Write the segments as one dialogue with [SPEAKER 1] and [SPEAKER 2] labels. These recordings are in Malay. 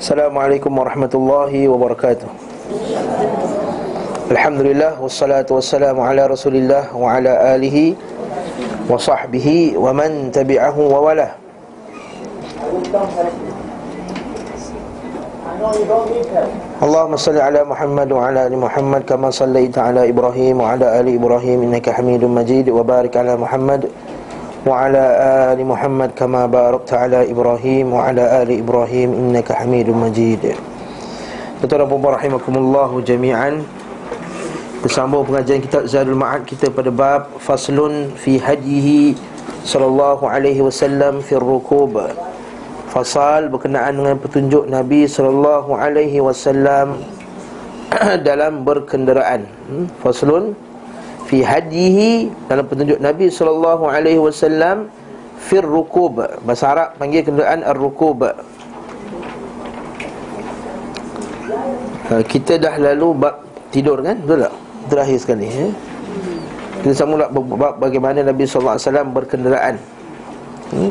[SPEAKER 1] Assalamualaikum warahmatullahi wabarakatuh. Alhamdulillah Wassalatu wassalamu ala rasulillah Wa ala alihi Wa sahbihi Wa man tabi'ahu wa wala. Allahumma salli ala Muhammad wa ala ali Muhammad Kama sallaita ala Ibrahim wa ala ali Ibrahim Innaka hamidun majid Wa barik ala Muhammad وعلى آل محمد كما باركت على إبراهيم وعلى آل إبراهيم إنك حميد مجيد Tuan-tuan dan puan rahimakumullahu jami'an Bersambung pengajian kitab Zadul Ma'ad kita pada bab Faslun fi hajihi Sallallahu alaihi wasallam fi rukub Fasal berkenaan dengan petunjuk Nabi Sallallahu alaihi wasallam Dalam berkenderaan hmm? Faslun Fi hadihi dalam petunjuk Nabi sallallahu alaihi wasallam fir rukub. Bahasa Arab panggil kenderaan ar-rukub. Ha, kita dah lalu bab tidur kan? Betul tak? Terakhir sekali eh? kita sambung bab bagaimana Nabi sallallahu alaihi wasallam berkenderaan. Hmm?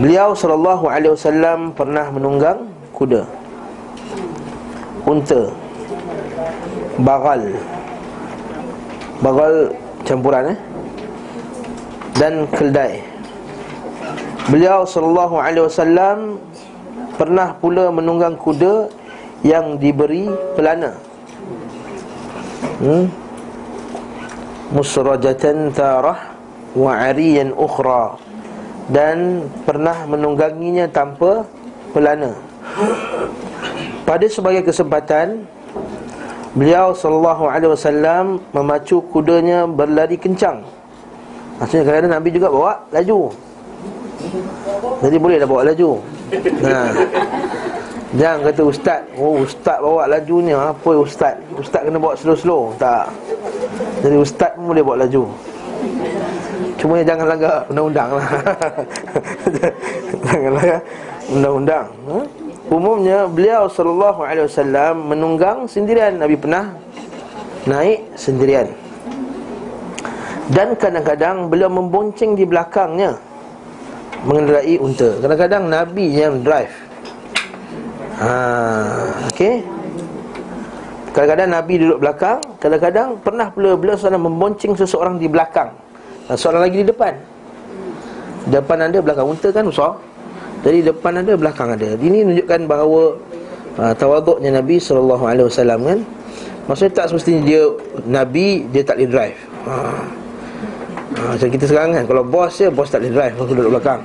[SPEAKER 1] beliau sallallahu alaihi wasallam pernah menunggang kuda. Unta bagal. Bagal campuran eh? Dan keldai beliau sallallahu alaihi wasallam pernah pula menunggang kuda yang diberi pelana. Hmm? Musrajatan tarah wa ariyan ukhra. Dan pernah menungganginya tanpa pelana. Pada sebagai kesempatan Beliau sallallahu alaihi wasallam memacu kudanya berlari kencang. Maksudnya kadang-kadang Nabi juga bawa laju. Jadi boleh dah bawa laju. Nah. Jangan kata ustaz, oh ustaz bawa laju ni apa ustaz? Ustaz kena bawa slow-slow. Tak. Jadi ustaz pun boleh bawa laju. Cuma jangan langgar undang-undang lah. jangan langgar undang-undang. Ha? Umumnya beliau sallallahu alaihi wasallam menunggang sendirian Nabi pernah naik sendirian. Dan kadang-kadang beliau membonceng di belakangnya mengendarai unta. Kadang-kadang Nabi yang drive. Ha, okey. Kadang-kadang Nabi duduk belakang, kadang-kadang pernah pula beliau sedang membonceng seseorang di belakang. Dan seorang lagi di depan. Depan anda belakang unta kan besar. Jadi depan ada, belakang ada. Ini menunjukkan bahawa uh, tawaduknya Nabi wasallam kan. Maksudnya tak semestinya dia nabi dia tak boleh drive. Ha. Ha, macam kita sekarang kan kalau bos dia bos tak boleh drive, bos duduk belakang.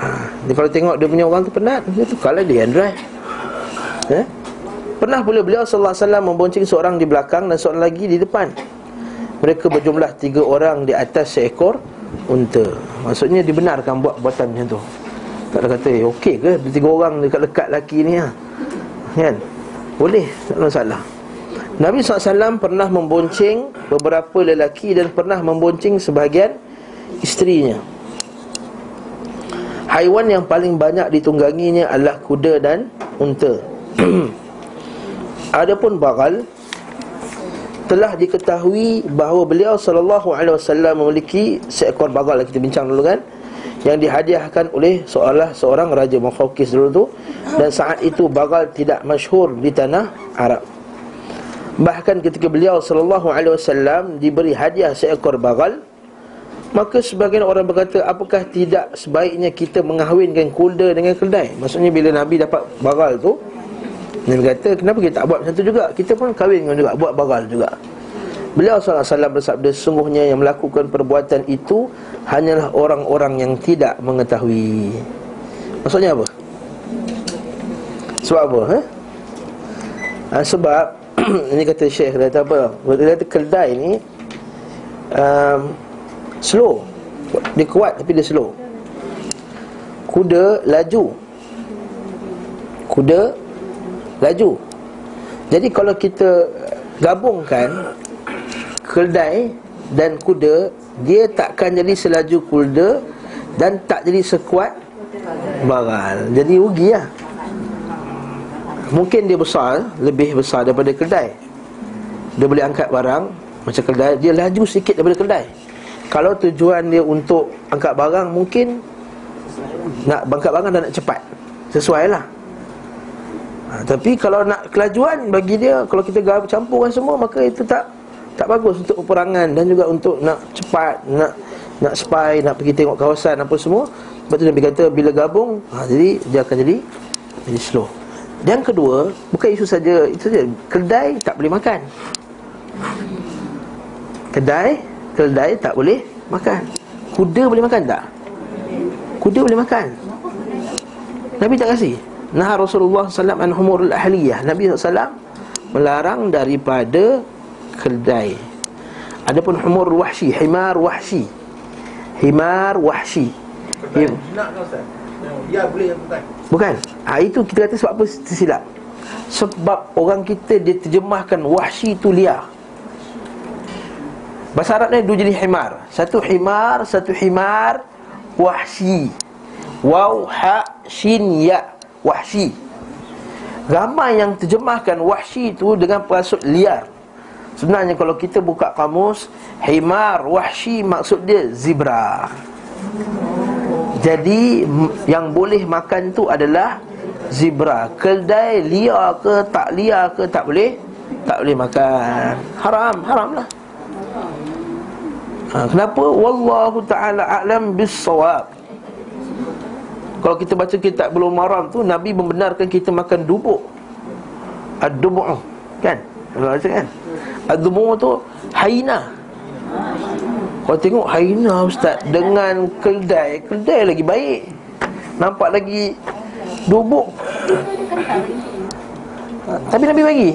[SPEAKER 1] Ha, dia kalau tengok dia punya orang tu penat, dia tu kalau dia yang drive. Eh? Pernah pula beliau sallallahu alaihi wasallam membonceng seorang di belakang dan seorang lagi di depan. Mereka berjumlah tiga orang di atas seekor unta. Maksudnya dibenarkan buat buatan macam tu. Tak ada kata, eh, okey ke? Tiga orang dekat-dekat lelaki ni ha? Kan? Boleh, tak ada masalah. Nabi SAW pernah membonceng beberapa lelaki dan pernah membonceng sebahagian isterinya. Haiwan yang paling banyak ditungganginya adalah kuda dan unta. Adapun bagal telah diketahui bahawa beliau sallallahu alaihi wasallam memiliki seekor bagal. Kita bincang dulu kan yang dihadiahkan oleh seolah seorang raja Mufaukis dulu tu dan saat itu bagal tidak masyhur di tanah Arab. Bahkan ketika beliau sallallahu alaihi wasallam diberi hadiah seekor bagal maka sebagian orang berkata apakah tidak sebaiknya kita mengahwinkan kuda dengan keldai? Maksudnya bila Nabi dapat bagal tu Nabi kata kenapa kita tak buat macam tu juga? Kita pun kahwin dengan juga buat bagal juga. Beliau SAW bersabda Sungguhnya yang melakukan perbuatan itu Hanyalah orang-orang yang tidak mengetahui Maksudnya apa? Sebab apa? Eh? Ha, sebab Ini kata Syekh Dia kata apa? Dia kata keldai ni um, Slow Dia kuat tapi dia slow Kuda laju Kuda Laju Jadi kalau kita Gabungkan keldai dan kuda dia takkan jadi selaju kuda dan tak jadi sekuat bagal. Jadi rugi lah. Mungkin dia besar, lebih besar daripada keldai. Dia boleh angkat barang macam keldai, dia laju sikit daripada keldai. Kalau tujuan dia untuk angkat barang mungkin Nak bangkat bangang dan nak cepat Sesuai lah ha, Tapi kalau nak kelajuan Bagi dia Kalau kita campurkan semua Maka itu tak tak bagus untuk peperangan Dan juga untuk nak cepat Nak nak spy Nak pergi tengok kawasan Apa semua Sebab tu Nabi kata Bila gabung ha, Jadi dia akan jadi Jadi slow yang kedua, bukan isu saja itu saja. Kedai tak boleh makan. Kedai, kedai tak boleh makan. Kuda boleh makan tak? Kuda boleh makan. Nabi tak kasih. Nah Rasulullah sallallahu alaihi wasallam an ahliyah. Nabi sallallahu melarang daripada kedai. Adapun humur wahsi, himar wahsi. Himar wahsi. Nak Ustaz. Ya boleh bukan. Bukan. Ha, itu kita kata sebab apa tersilap. Sebab orang kita dia terjemahkan wahsi itu liar. Bahasa Arab ni dua jadi himar. Satu himar, satu himar wahsi. Waw ha shin ya wahsi. Ramai yang terjemahkan wahsi itu dengan maksud liar. Sebenarnya kalau kita buka kamus Himar, wahsi maksud dia zebra jadi yang boleh makan tu adalah zebra. Keldai liar ke tak liar ke tak boleh tak boleh makan. Haram, haramlah. Ha, kenapa? Wallahu taala a'lam bis-shawab. Kalau kita baca kitab belum maram tu Nabi membenarkan kita makan dubuk. Ad-dubu' kan? Kalau baca kan? Ad-dubu' tu haina. Kau tengok Haina Ustaz Dengan keldai. Keldai lagi baik. Nampak lagi Dubuk. Ha, Tapi Nabi bagi.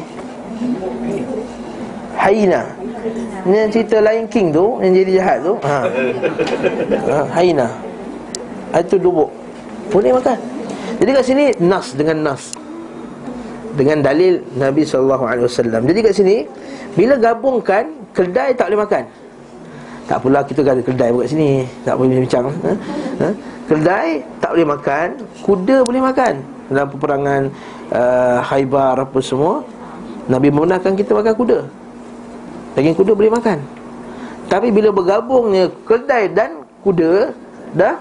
[SPEAKER 1] Haina. Ini cerita Lion King tu Yang jadi jahat tu. Ha. ha Haina. Itu dubuk. Boleh makan. Jadi kat sini Nas dengan Nas. Dengan dalil Nabi SAW Jadi kat sini Bila gabungkan Keldai tak boleh makan. Tak pula kita ada kedai buat sini Tak boleh bincang ha? ha? Kedai tak boleh makan Kuda boleh makan. Dalam peperangan uh, Haibar apa semua Nabi membenarkan kita makan kuda. Daging kuda boleh makan. Tapi bila bergabungnya Kedai dan kuda Dah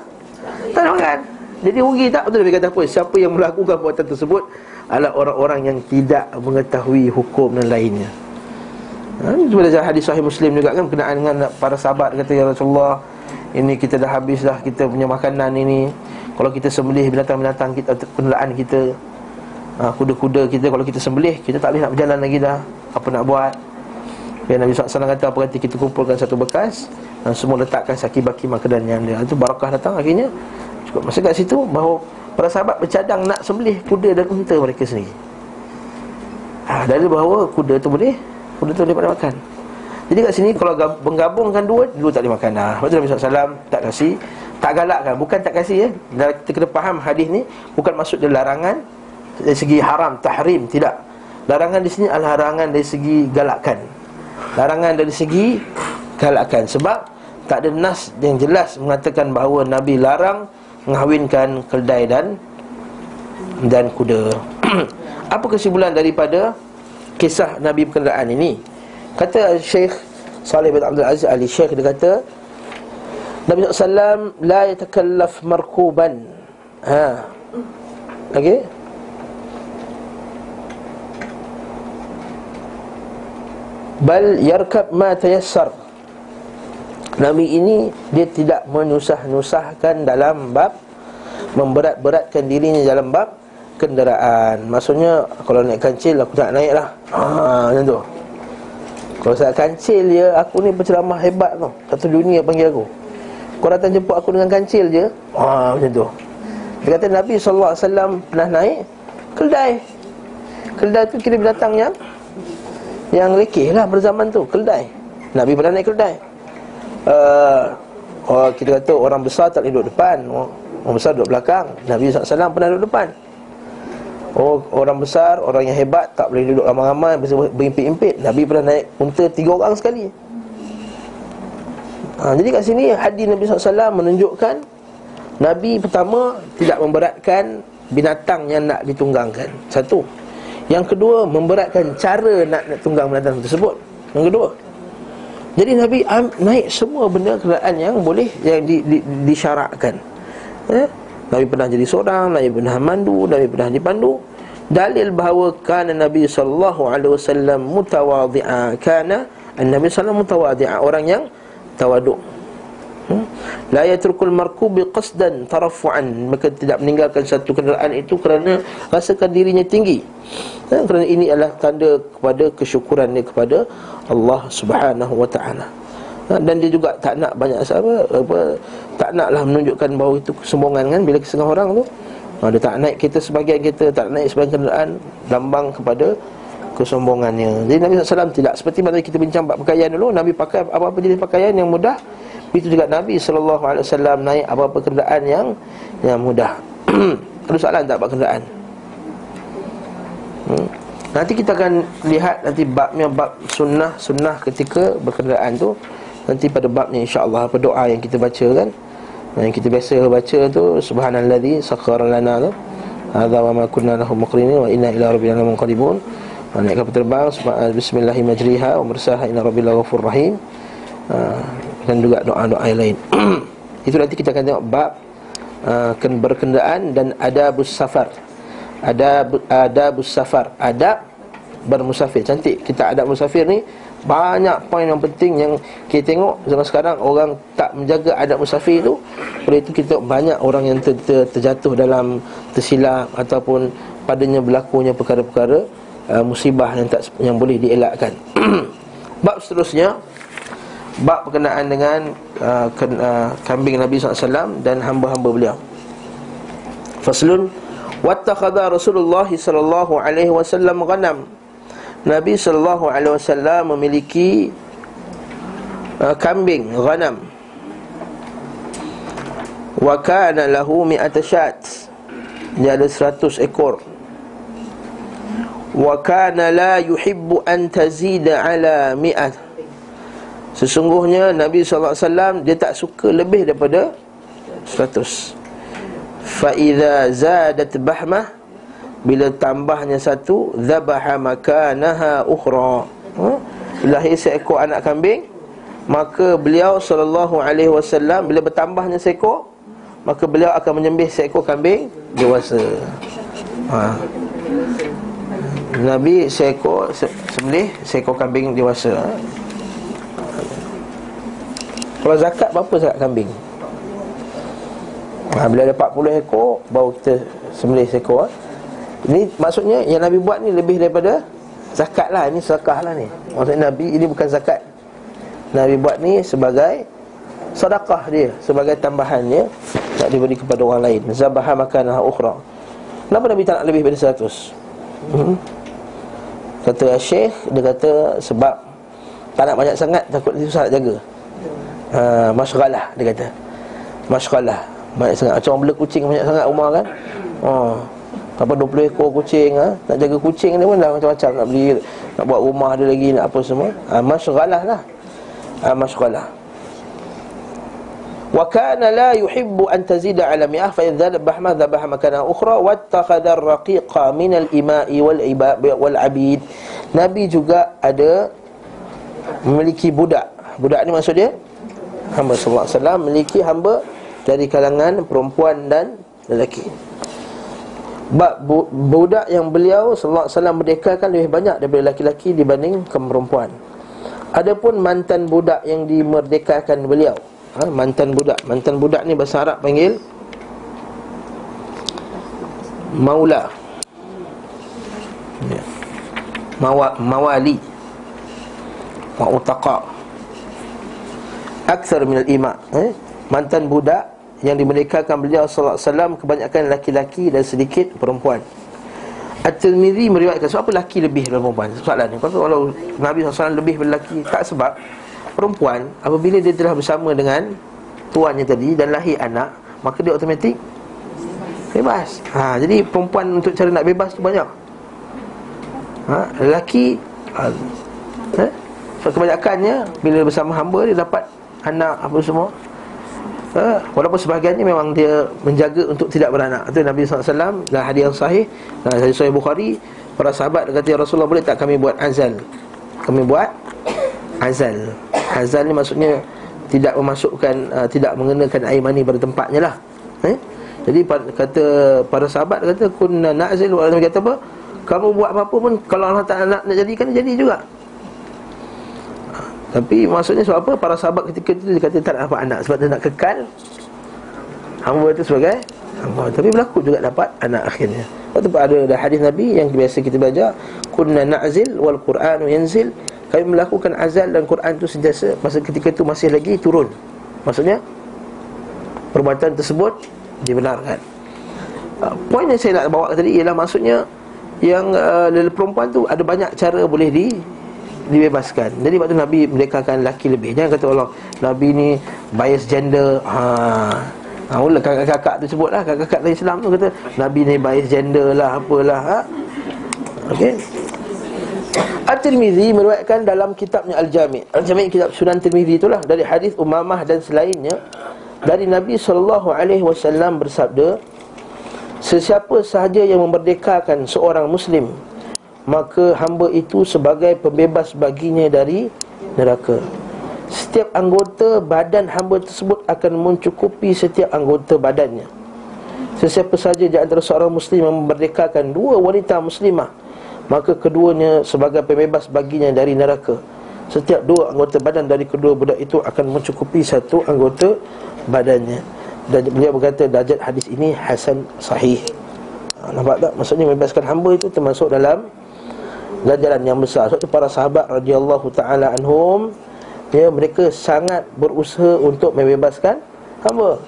[SPEAKER 1] Tak boleh makan. Jadi rugi tak? Betul Nabi kata apa? Siapa yang melakukan perbuatan tersebut Adalah orang-orang yang tidak mengetahui hukum dan lainnya Ha, itu ada hadis sahih Muslim juga kan berkenaan dengan para sahabat kata ya Rasulullah ini kita dah habis dah kita punya makanan ini. Kalau kita sembelih binatang-binatang kita kenderaan kita ha, kuda-kuda kita kalau kita sembelih kita tak boleh nak berjalan lagi dah. Apa nak buat? Ya Nabi SAW kata apa kata kita kumpulkan satu bekas dan semua letakkan saki baki makanan yang dia. Itu barakah datang akhirnya cukup masa kat situ bahawa para sahabat bercadang nak sembelih kuda dan unta mereka sendiri. Ha, dari bahawa kuda tu boleh Kuda tu boleh pada makan. Jadi kat sini kalau menggabungkan dua Dua tak boleh makan. Nah, Lepas tu Nabi SAW tak kasih Tak galakkan. Bukan tak kasih ya Dan kita kena faham hadis ni Bukan maksud dia larangan Dari segi haram, tahrim Tidak. Larangan di sini adalah larangan dari segi galakkan. Larangan dari segi galakkan. Sebab tak ada nas yang jelas Mengatakan bahawa Nabi larang Mengahwinkan keldai dan Dan kuda. Apa kesimpulan daripada kisah Nabi berkenderaan ini. Kata Syekh Salih bin Abdul Aziz Ali Syekh dia kata Nabi SAW La yatakallaf markuban. Ha. Okey? Bal yarkab ma tayassar. Nabi ini Dia tidak menyusah-nusahkan dalam bab Memberat-beratkan dirinya dalam bab kenderaan. Maksudnya Kalau naik kancil Aku tak naik lah Haa Macam tu. Kalau saya kancil je Aku ni penceramah hebat tu. Satu dunia panggil aku. Kau datang jemput aku dengan kancil je. Haa Macam tu. Dia kata Nabi SAW Pernah naik Keldai. Keldai tu kira binatang yang Yang lekeh lah berzaman tu Keldai. Nabi pernah naik keldai. Uh, Oh, kita kata orang besar tak duduk depan. Orang besar duduk belakang. Nabi SAW pernah duduk depan Oh, orang besar, orang yang hebat tak boleh duduk ramai-ramai berimpit-impit. Nabi pernah naik unta tiga orang sekali. Ha, jadi kat sini hadis Nabi SAW menunjukkan Nabi pertama tidak memberatkan binatang yang nak ditunggangkan. Satu. Yang kedua memberatkan cara nak, nak tunggang binatang tersebut. Yang kedua. Jadi Nabi naik semua benda kenderaan yang boleh yang di, di, disyarakkan. Eh? Nabi pernah jadi seorang, Nabi pernah mandu, Nabi pernah dipandu. Dalil bahawa kana Nabi sallallahu alaihi wasallam mutawadhi'a, kana Nabi sallallahu mutawadhi'a, orang yang tawaduk. Hmm? La yatrukul markubi qasdan tarafu'an Maka tidak meninggalkan satu kenderaan itu Kerana rasakan dirinya tinggi ya, Kerana ini adalah tanda kepada kesyukurannya kepada Allah subhanahu wa ta'ala ha, Dan dia juga tak nak banyak apa, apa Tak naklah menunjukkan bahawa itu kesombongan kan Bila setengah orang tu ha, Dia tak naik kita sebagian kita Tak naik sebagian kenderaan Lambang kepada kesombongannya Jadi Nabi SAW tidak Seperti mana kita bincang pakaian dulu Nabi pakai apa-apa jenis pakaian yang mudah itu juga Nabi wasallam naik apa-apa kenderaan yang yang mudah. Ada soalan tak bab kenderaan? Hmm. Nanti kita akan lihat nanti babnya bab sunnah sunnah ketika berkenderaan tu nanti pada babnya insya-Allah apa doa yang kita baca kan yang kita biasa baca tu subhanallazi sakhkhara lana tu hadza wa ma kunna lahu muqrinin wa inna ila rabbina lamunqalibun naik kapal terbang bismillahirrahmanirrahim wa mursaha inna rabbil ghafur rahim ha dan juga doa-doa yang lain. Itu nanti kita akan tengok bab uh, berkenderaan dan adabus safar. Adab adabus safar. Adab bermusafir. Cantik. Kita adab musafir ni banyak poin yang penting yang kita tengok zaman sekarang orang tak menjaga adab musafir tu. Oleh itu kita banyak orang yang ter, ter, terjatuh dalam tersilap ataupun padanya berlakunya perkara-perkara uh, musibah yang tak yang boleh dielakkan. bab seterusnya bab berkenaan dengan uh, ken, uh, kambing Nabi SAW dan hamba-hamba beliau. Faslun wattakhadha Rasulullah sallallahu alaihi wasallam ghanam. Nabi sallallahu alaihi wasallam memiliki uh, kambing ghanam. Wa kana lahu mi'ata syat. Dia ada 100 ekor. Wa kana la yuhibbu an tazida ala mi'ah Sesungguhnya Nabi SAW Dia tak suka lebih daripada 100 Fa'idha zadat bahmah Bila tambahnya satu Zabaha makanaha ukhra ha? Lahir seekor anak kambing Maka beliau sallallahu alaihi wasallam bila bertambahnya seekor maka beliau akan menyembih seekor kambing dewasa. Ha. Nabi seekor sembelih seekor kambing dewasa. Kalau zakat berapa zakat kambing? Ha, bila ada 40 ekor Baru kita sembelih seekor ha? Ini maksudnya yang Nabi buat ni lebih daripada Zakat lah, ini sedekah lah ni. Maksudnya Nabi, ini bukan zakat. Nabi buat ni sebagai Sedekah dia, sebagai tambahannya Tak diberi kepada orang lain. Zabaha makanah ukhra. Kenapa Nabi tak nak lebih daripada 100? Hmm? Kata Syekh, dia kata sebab Tak nak banyak sangat, takut dia susah nak jaga. Ha, Masyaralah dia kata. Masyaralah Banyak sangat. Macam orang bela kucing banyak sangat rumah kan? Ha. Apa 20 ekor kucing ha? Nak jaga kucing ni pun dah macam-macam Nak beli Nak buat rumah dia lagi Nak apa semua. Ha, Masyaralah lah. Ha, Masyaralah Wa kana la yuhibbu an tazida ala mi'ah fa idza dhabah ma dhabah makana ukhra wattakhadha ar-raqiqa min al-ima'i wal ibad wal abid. Nabi juga ada memiliki budak. Budak ni maksud dia? Hamba sallallahu alaihi wasallam memiliki hamba dari kalangan perempuan dan lelaki. Bab budak yang beliau sallallahu alaihi wasallam merdekakan lebih banyak daripada lelaki-lelaki dibanding perempuan. Adapun mantan budak yang dimerdekakan beliau, ha, mantan budak, mantan budak ni bahasa Arab panggil maula. Ya. Mawa, mawali. Ma'utaqa aksar minal ima eh? mantan budak yang dimerdekakan beliau sallallahu alaihi wasallam kebanyakan laki-laki dan sedikit perempuan. At-Tirmizi meriwayatkan sebab apa laki lebih daripada perempuan? Soalan ni. Kalau Nabi SAW lebih lelaki tak sebab perempuan apabila dia telah bersama dengan tuannya tadi dan lahir anak maka dia automatik bebas. Ha, jadi perempuan untuk cara nak bebas tu banyak. Ha, lelaki ha, eh? so, kebanyakannya bila bersama hamba dia dapat anak apa semua ha? Walaupun sebahagiannya memang dia menjaga untuk tidak beranak Itu Nabi SAW dalam hadis yang sahih Dalam hadis sahih Bukhari Para sahabat kata Ya Rasulullah boleh tak kami buat azal Kami buat azal Azal ni maksudnya Tidak memasukkan uh, Tidak mengenakan air mani pada tempatnya lah eh? Jadi kata para sahabat kata kunna na'zil kata apa? Kamu buat apa-apa pun kalau Allah Taala nak, nak jadikan jadi juga. Tapi maksudnya sebab apa? Para sahabat ketika itu dia kata tak nak dapat anak sebab dia nak kekal hamba itu sebagai hamba. Tapi berlaku juga dapat anak akhirnya. Lepas tu ada, ada hadis Nabi yang biasa kita baca kunna na'zil wal Qur'anu yanzil kami melakukan azal dan Quran itu sentiasa masa ketika itu masih lagi turun. Maksudnya perbuatan tersebut dibenarkan. Uh, poin yang saya nak bawa tadi ialah maksudnya yang uh, perempuan tu ada banyak cara boleh di dibebaskan. Jadi waktu Nabi merdekakan lelaki lebih. Jangan kata Allah Nabi ni bias gender. Ha. Ha, ulah kakak-kakak tu sebut lah Kakak-kakak dalam Islam tu kata Nabi ni bias gender lah Apalah ha? Okey At-Tirmizi meriwayatkan dalam kitabnya Al-Jami' Al-Jami' kitab Sunan Tirmizi itulah Dari hadis Umamah dan selainnya Dari Nabi SAW bersabda Sesiapa sahaja yang memerdekakan seorang Muslim Maka hamba itu sebagai pembebas baginya dari neraka. Setiap anggota badan hamba tersebut akan mencukupi setiap anggota badannya. Sesiapa sahaja di antara seorang Muslim yang memerdekakan dua wanita muslimah Maka keduanya sebagai pembebas baginya dari neraka. Setiap dua anggota badan dari kedua budak itu akan mencukupi satu anggota badannya. Dan beliau berkata darjat hadis ini Hasan Sahih. Ha, Nampak tak? Maksudnya membebaskan hamba itu termasuk dalam ganjaran yang besar. Sebab itu para sahabat radhiyallahu taala anhum ya mereka sangat berusaha untuk membebaskan hamba.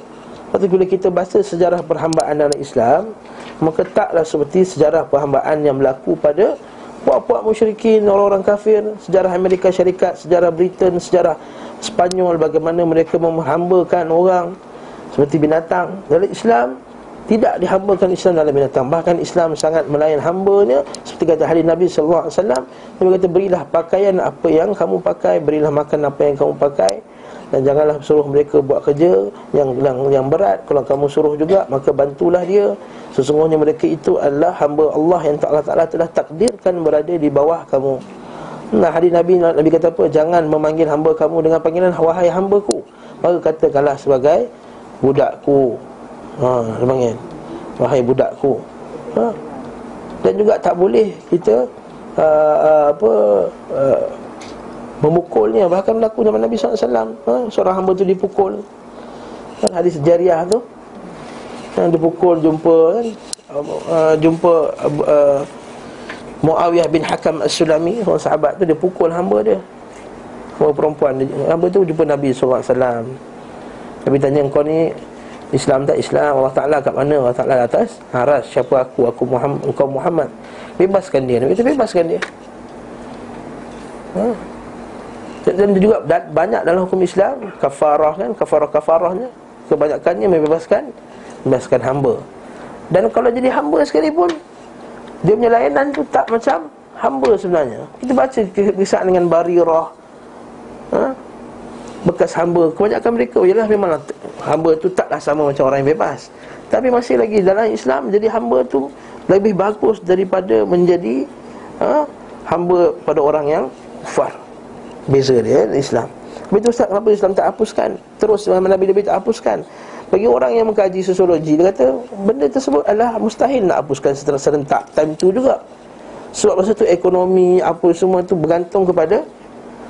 [SPEAKER 1] Lepas bila kita baca sejarah perhambaan dalam Islam Maka taklah seperti sejarah perhambaan yang berlaku pada Puak-puak musyrikin, orang-orang kafir Sejarah Amerika Syarikat, sejarah Britain, sejarah Spanyol Bagaimana mereka menghambakan orang Seperti binatang. Dalam Islam tidak dihambakan Islam dalam binatang. Bahkan Islam sangat melayan hambanya Seperti kata hadis Nabi SAW Nabi kata berilah pakaian apa yang kamu pakai Berilah makan apa yang kamu pakai Dan janganlah suruh mereka buat kerja yang, yang yang berat. Kalau kamu suruh juga maka bantulah dia. Sesungguhnya mereka itu adalah hamba Allah Yang Allah Ta'ala telah takdirkan berada di bawah kamu. Nah hadis Nabi Nabi kata apa? Jangan memanggil hamba kamu dengan panggilan Wahai hambaku. Maka katakanlah sebagai Budakku ha, Dia panggil Wahai budakku. Ha? Dan juga tak boleh kita uh, uh, Apa uh, Memukulnya. Bahkan berlaku zaman Nabi SAW ha? Seorang hamba tu dipukul. Kan, Hadis jariah tu? Yang dipukul jumpa kan uh, Jumpa uh, Muawiyah bin Hakam As-Sulami Seorang sahabat tu dia pukul hamba dia. Seorang perempuan Hamba tu jumpa Nabi SAW Nabi tanya kau ni Islam tak Islam Allah Ta'ala kat mana Allah Ta'ala atas. Haras siapa aku Aku Muhammad Engkau Muhammad. Bebaskan dia Nabi kata bebaskan dia. Ha? Dan juga banyak dalam hukum Islam Kafarah kan Kafarah-kafarahnya Kebanyakannya membebaskan Membebaskan hamba. Dan kalau jadi hamba sekalipun Dia punya layanan tu tak macam Hamba sebenarnya. Kita baca kisah dengan Barirah. Ha? Bekas hamba. Kebanyakan mereka ialah memang hamba tu taklah sama macam orang yang bebas. Tapi masih lagi dalam Islam jadi hamba tu lebih bagus daripada menjadi ha, hamba pada orang yang kufar. Beza dia Islam. Betul Ustaz kenapa Islam tak hapuskan? Terus Nabi Nabi tak hapuskan. Bagi orang yang mengkaji sosiologi Dia kata benda tersebut adalah mustahil nak hapuskan secara serentak Time tu juga. Sebab masa tu ekonomi apa semua tu bergantung kepada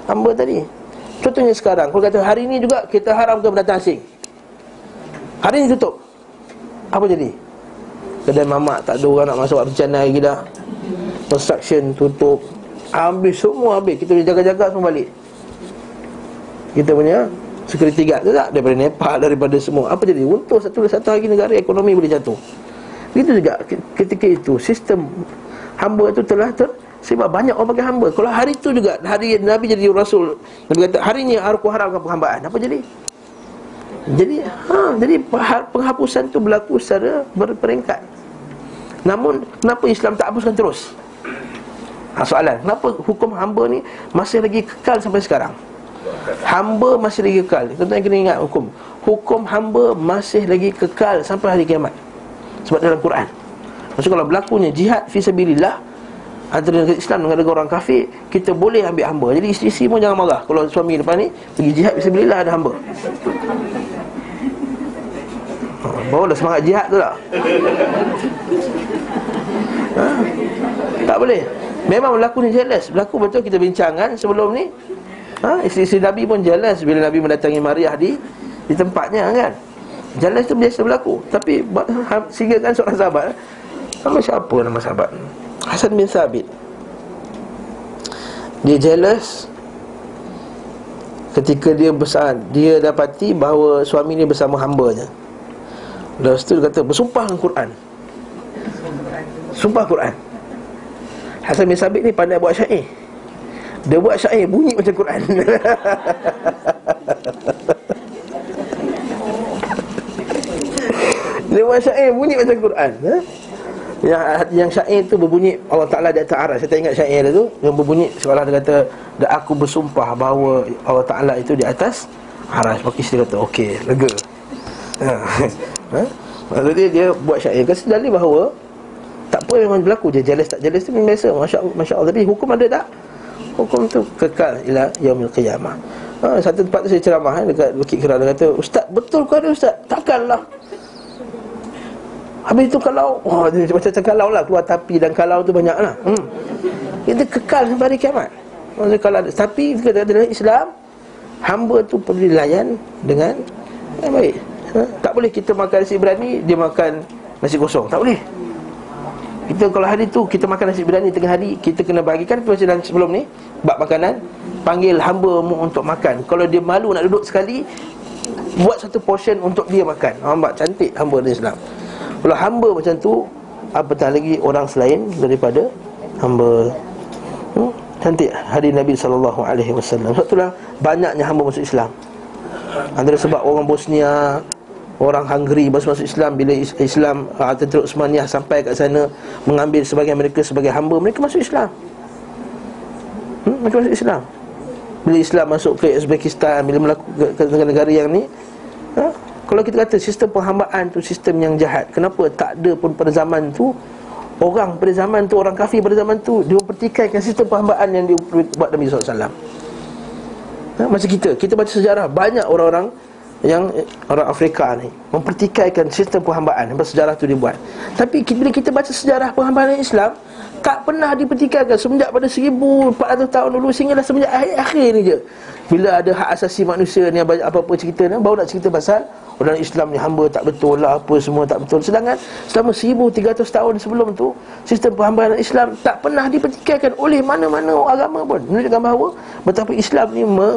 [SPEAKER 1] Hamba tadi Contohnya sekarang Kalau kata hari ini juga kita haramkan pendatang asing. Hari ini tutup. Apa jadi? Kedai mamak tak ada orang nak masuk rencana lagi dah. Construction tutup. Habis semua habis. Kita boleh jaga-jaga semua balik. Kita punya security guard tu tak? Daripada Nepal Daripada semua. Apa jadi? Untuk satu satu hari negara Ekonomi boleh jatuh. Begitu juga ketika itu Sistem Hamba itu telah ter, sebab banyak orang pakai hamba. Kalau hari itu juga Hari Nabi jadi Rasul Nabi kata hari ini aku haramkan penghambaan. Apa jadi? Jadi ha, jadi penghapusan itu berlaku secara berperingkat. Namun kenapa Islam tak hapuskan terus? Ha, soalan Kenapa hukum hamba ni Masih lagi kekal sampai sekarang? Hamba masih lagi kekal. Tuan-tuan kena ingat hukum. Hukum hamba masih lagi kekal Sampai hari kiamat. Sebab dalam Quran. Maksudnya kalau berlakunya jihad Fisabilillah antara negara Islam dengan negara orang kafir kita boleh ambil hamba. Jadi isteri-isteri pun jangan marah. Kalau suami lepas ni pergi jihad bisa belilah ada hamba. Ha, Barulah semangat jihad tu lah. Ha? Tak boleh. Memang berlaku ni jealous. Berlaku betul kita bincang kan sebelum ni. Ha? Isteri-isteri Nabi pun jealous Bila Nabi mendatangi Mariah di Di tempatnya kan. Jealous tu biasa berlaku. Tapi ha, Sehingga kan seorang sahabat Nama siapa nama sahabat Hasan bin Sabit. Dia jealous Ketika dia besar Dia dapati bahawa suami ni bersama hambanya. Lepas tu dia kata Bersumpah dengan Quran. Sumpah Quran. Hasan bin Sabit ni pandai buat syair. Dia buat syair bunyi macam Quran. Dia buat syair bunyi macam Quran ha? Yang yang syair tu berbunyi Allah Taala di atas. Saya tak ingat syair dia tu yang berbunyi seolah dia kata dan aku bersumpah bahawa Allah Taala itu di atas aras. Maka isteri kata okey, lega. Ha. ha? Maksudnya dia buat syair kasi dalil bahawa tak apa memang berlaku je jealous tak jealous tu biasa masya-Allah masya-Allah tapi hukum ada tak? Hukum tu kekal ila yaumil qiyamah. Ha, satu tempat tu saya ceramah eh, dekat Bukit Kera dia kata ustaz betul ke ada ustaz? Takkanlah Habis itu kalau oh, Macam-macam kalau lah Keluar tapi dan kalau tu banyak lah. Hmm. Itu kekal sampai hari kiamat. Maksudnya kalau Tapi kita dalam Islam Hamba tu perlu dilayan Dengan Yang baik. Ha? Tak boleh kita makan nasi berani Dia makan nasi kosong. Tak boleh. Kita kalau hari tu kita makan nasi berani tengah hari kita kena bagikan macam sebelum ni bab makanan panggil hamba mu untuk makan. Kalau dia malu nak duduk sekali buat satu portion untuk dia makan. Hamba cantik hamba Islam kalau hamba macam tu Apatah lagi orang selain daripada hamba hmm? Cantik hari Nabi SAW Sebab itulah banyaknya hamba masuk Islam Antara sebab orang Bosnia Orang Hungary masuk masuk Islam Bila Islam uh, Tentera Utsmaniyah sampai kat sana Mengambil sebagian mereka sebagai hamba Mereka masuk Islam hmm? Mereka masuk Islam Bila Islam masuk ke Uzbekistan Bila melakukan negara-negara yang ni ha? Kalau kita kata sistem penghambaan tu sistem yang jahat Kenapa tak ada pun pada zaman tu Orang pada zaman tu, orang kafir pada zaman tu Dia mempertikaikan sistem penghambaan yang dibuat Nabi SAW ha, Macam kita, kita baca sejarah Banyak orang-orang yang orang Afrika ni mempertikaikan sistem penghambaan yang sejarah tu dibuat. Tapi bila kita baca sejarah penghambaan Islam tak pernah dipertikaikan semenjak pada 1400 tahun dulu sehinggalah semenjak akhir-akhir ni je. Bila ada hak asasi manusia ni apa-apa cerita ni baru nak cerita pasal orang Islam ni hamba tak betul lah apa semua tak betul. Sedangkan selama 1300 tahun sebelum tu sistem penghambaan Islam tak pernah dipertikaikan oleh mana-mana agama pun. Menunjukkan bahawa betapa Islam ni me,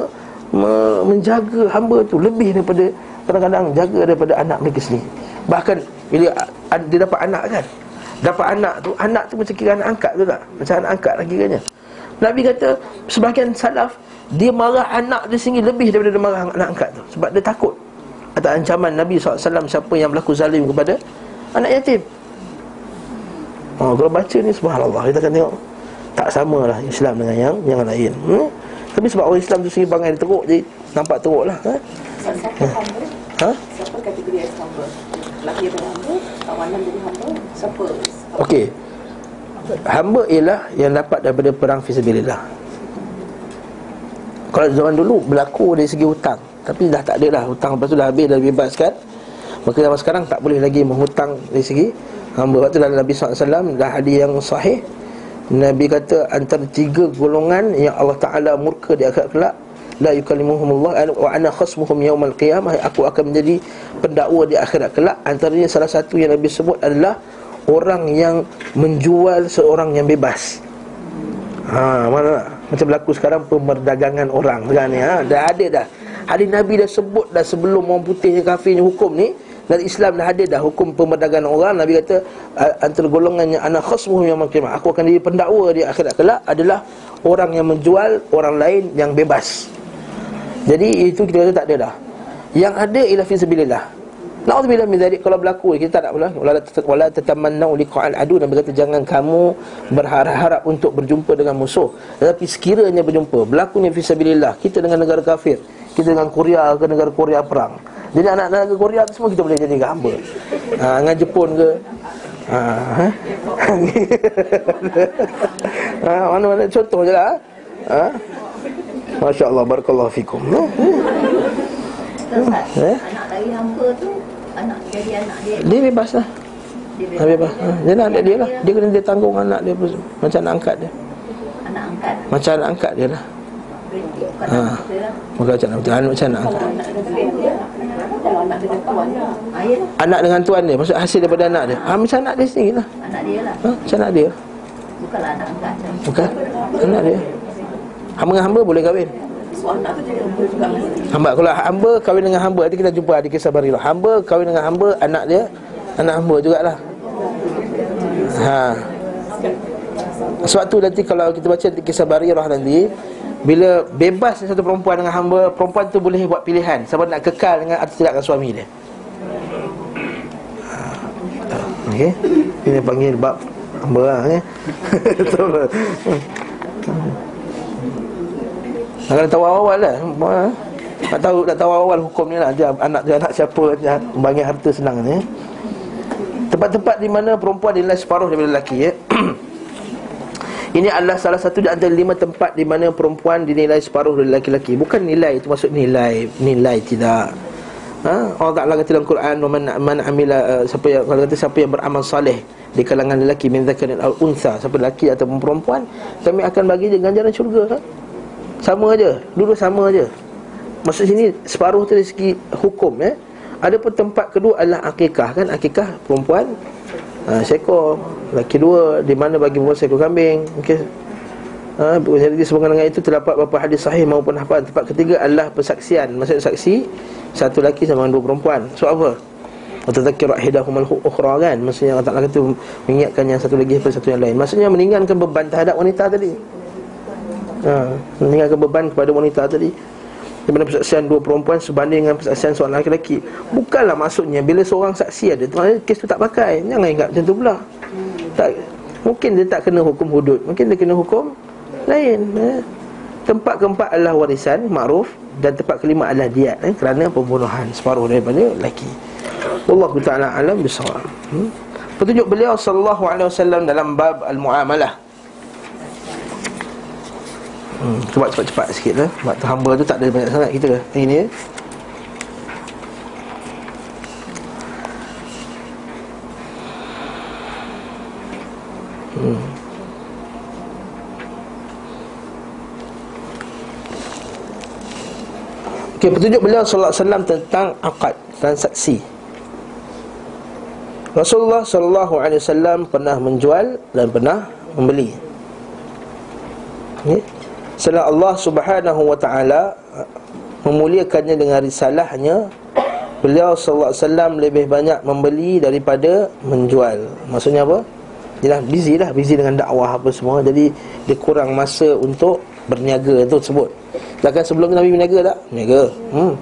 [SPEAKER 1] me, menjaga hamba tu lebih daripada kadang-kadang jaga daripada anak mereka sendiri. Bahkan bila dia dapat anak kan Dapat anak tu Anak tu macam kira anak angkat tu tak Macam anak angkat lagi kan Nabi kata Sebahagian salaf Dia marah anak dia sendiri Lebih daripada dia marah anak angkat tu Sebab dia takut Atas ancaman Nabi SAW Siapa yang berlaku zalim kepada Anak yatim Oh, kalau baca ni subhanallah kita akan tengok tak samalah Islam dengan yang yang lain. Hmm? Tapi sebab orang Islam tu sendiri bangai teruk jadi nampak teruk lah. Ha?
[SPEAKER 2] Siapa ha? Siapa kategori hamba? Lahir hamba, kawanan jadi hamba, siapa?
[SPEAKER 1] Okey. Hamba ialah yang dapat daripada perang fisabilillah. Kalau zaman dulu berlaku dari segi hutang, tapi dah tak ada dah hutang lepas tu dah habis dah bebaskan. Maka zaman sekarang tak boleh lagi menghutang dari segi hamba. Waktu dalam Nabi SAW dah hadis yang sahih Nabi kata antara tiga golongan yang Allah Taala murka di akhirat kelak la yukallimuhumullah wa ana khasmuhum yaumal qiyamah aku akan menjadi pendakwa di akhirat kelak antaranya salah satu yang Nabi sebut adalah orang yang menjual seorang yang bebas. Ha, mana macam berlaku sekarang pemerdagangan orang kan ha, dah ada dah. Hadis Nabi dah sebut dah sebelum orang putih kafirnya hukum ni dan Islam dah ada dah hukum pemerdagangan orang Nabi kata antara golongannya anak khasmuhum yang qiyamah aku akan jadi pendakwa di akhirat kelak adalah orang yang menjual orang lain yang bebas. Jadi itu kita kata tak ada dah. Yang ada ialah fi sabilillah. Na'udzubillah min dzalik kalau berlaku kita tak boleh wala wala tatamannu liqa'al adu dan berkata jangan kamu berharap untuk berjumpa dengan musuh tetapi sekiranya berjumpa berlakunya fi sabilillah kita dengan negara kafir kita dengan Korea ke negara Korea perang. Jadi anak negara Korea tu semua kita boleh jadi hamba. Ha, dengan Jepun ke? Ha, ha? ha mana-mana contoh je lah ha? Masya Allah Barakallahu fikum.
[SPEAKER 2] Eh? Anak dari hamba tu anak
[SPEAKER 3] Jadi anak dia.
[SPEAKER 1] Dia bebas lah.
[SPEAKER 3] Dia
[SPEAKER 1] Dia bebas. ha, Dia anak dia lah. Dia kena dia tanggung anak dia Macam anak angkat dia.
[SPEAKER 3] Anak angkat.
[SPEAKER 1] Macam anak angkat dia lah Ha. Bukan macam anak Macam macam anak
[SPEAKER 2] dengan tuan dia
[SPEAKER 1] Maksud hasil daripada anak dia? Ha, Macam anak dia sendiri lah
[SPEAKER 3] Anak
[SPEAKER 1] ha, Macam anak dia. Bukan Anak dia. Hamba dengan hamba boleh kahwin? Hamba Kalau hamba kahwin dengan hamba. Nanti kita jumpa di kisah Barirah Hamba kahwin dengan hamba Anak dia Anak hamba jugalah. Ha. Sebab tu nanti kalau kita baca di kisah Barirah nanti Bila bebas satu perempuan dengan hamba Perempuan tu boleh buat pilihan Sama nak kekal dengan atau tidak dengan suami dia. Ha, Okey. Ini panggil bab hamba lah okay? Betul. Kalau tahu awal-awal lah. Ha? Tak tahu tak tahu awal hukum ni lah. Dia, Anak dia anak siapa dia, Bagi harta senang ni. Tempat-tempat di mana perempuan dinilai separuh daripada lelaki ya. Ini adalah salah satu di antara lima tempat di mana perempuan dinilai separuh dari lelaki-lelaki. Bukan nilai itu maksud nilai, nilai tidak. Ha? Allah Taala kata dalam Quran, "Man man amila uh, siapa yang kalau kata siapa yang beramal soleh di kalangan lelaki min dzakarin al unsa, siapa lelaki ataupun perempuan, kami akan bagi dia ganjaran syurga." Ha? Sama aja, dulu sama aja. Maksud sini separuh tu dari segi hukum ya. Ada pun tempat kedua adalah akikah kan akikah perempuan ha, seekor. Laki dua di mana bagi perempuan seekor kambing. Okey. Ha, jadi sehubungan dengan itu terdapat beberapa hadis sahih maupun hafalan tempat ketiga adalah persaksian. Maksud saksi satu laki sama dua perempuan. So apa? Watadhakir ahidahum al-ukhra kan? Maksudnya Allah Ta'ala kata Mengingatkan yang satu lagi daripada satu yang lain. Maksudnya meninggalkan beban terhadap wanita tadi. Ha, Meninggalkan beban kepada wanita tadi Daripada persaksian dua perempuan Sebanding dengan persaksian seorang lelaki Bukanlah maksudnya Bila seorang saksi ada tu Kes tu tak pakai. Jangan ingat macam tu pula. Tak, Mungkin dia tak kena hukum hudud. Mungkin dia kena hukum lain eh. Tempat keempat adalah warisan Ma'ruf. Dan tempat kelima adalah diat eh, Kerana pembunuhan Separuh daripada lelaki. Wallahu ta'ala alam bisawab hmm? Petunjuk beliau sallallahu alaihi wasallam dalam bab al-muamalah Hmm, cuba cepat-cepat sikit lah Sebab tu hamba tu tak ada banyak sangat kita Hari ni hmm. Okey, petunjuk beliau sallallahu alaihi wasallam tentang akad transaksi. Rasulullah sallallahu alaihi wasallam pernah menjual dan pernah membeli. Okay. Setelah Allah Subhanahu wa taala memuliakannya dengan risalahnya, beliau wasallam lebih banyak membeli daripada menjual. Maksudnya apa? Dia busy lah, busy dengan dakwah apa semua. Jadi dia kurang masa untuk berniaga tu sebut. Sedangkan sebelum Nabi berniaga tak? Berniaga. Hmm.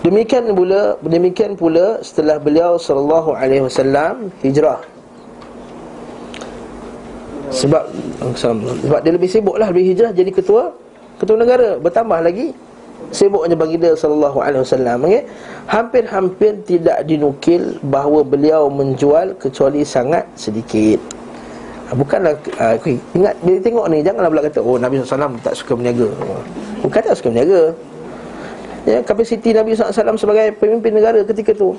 [SPEAKER 1] Demikian pula demikian pula setelah beliau sallallahu alaihi wasallam hijrah. Sebab sebab dia lebih sibuk lah lebih hijrah jadi ketua ketua negara bertambah lagi sibuknya baginda sallallahu alaihi wasallam okay? hampir-hampir tidak dinukil bahawa beliau menjual kecuali sangat sedikit Ah, Bukanlah uh, Ingat dia tengok ni Janganlah pula kata Oh Nabi SAW tak suka berniaga Bukan tak suka berniaga ya, Kapasiti Nabi SAW sebagai pemimpin negara ketika tu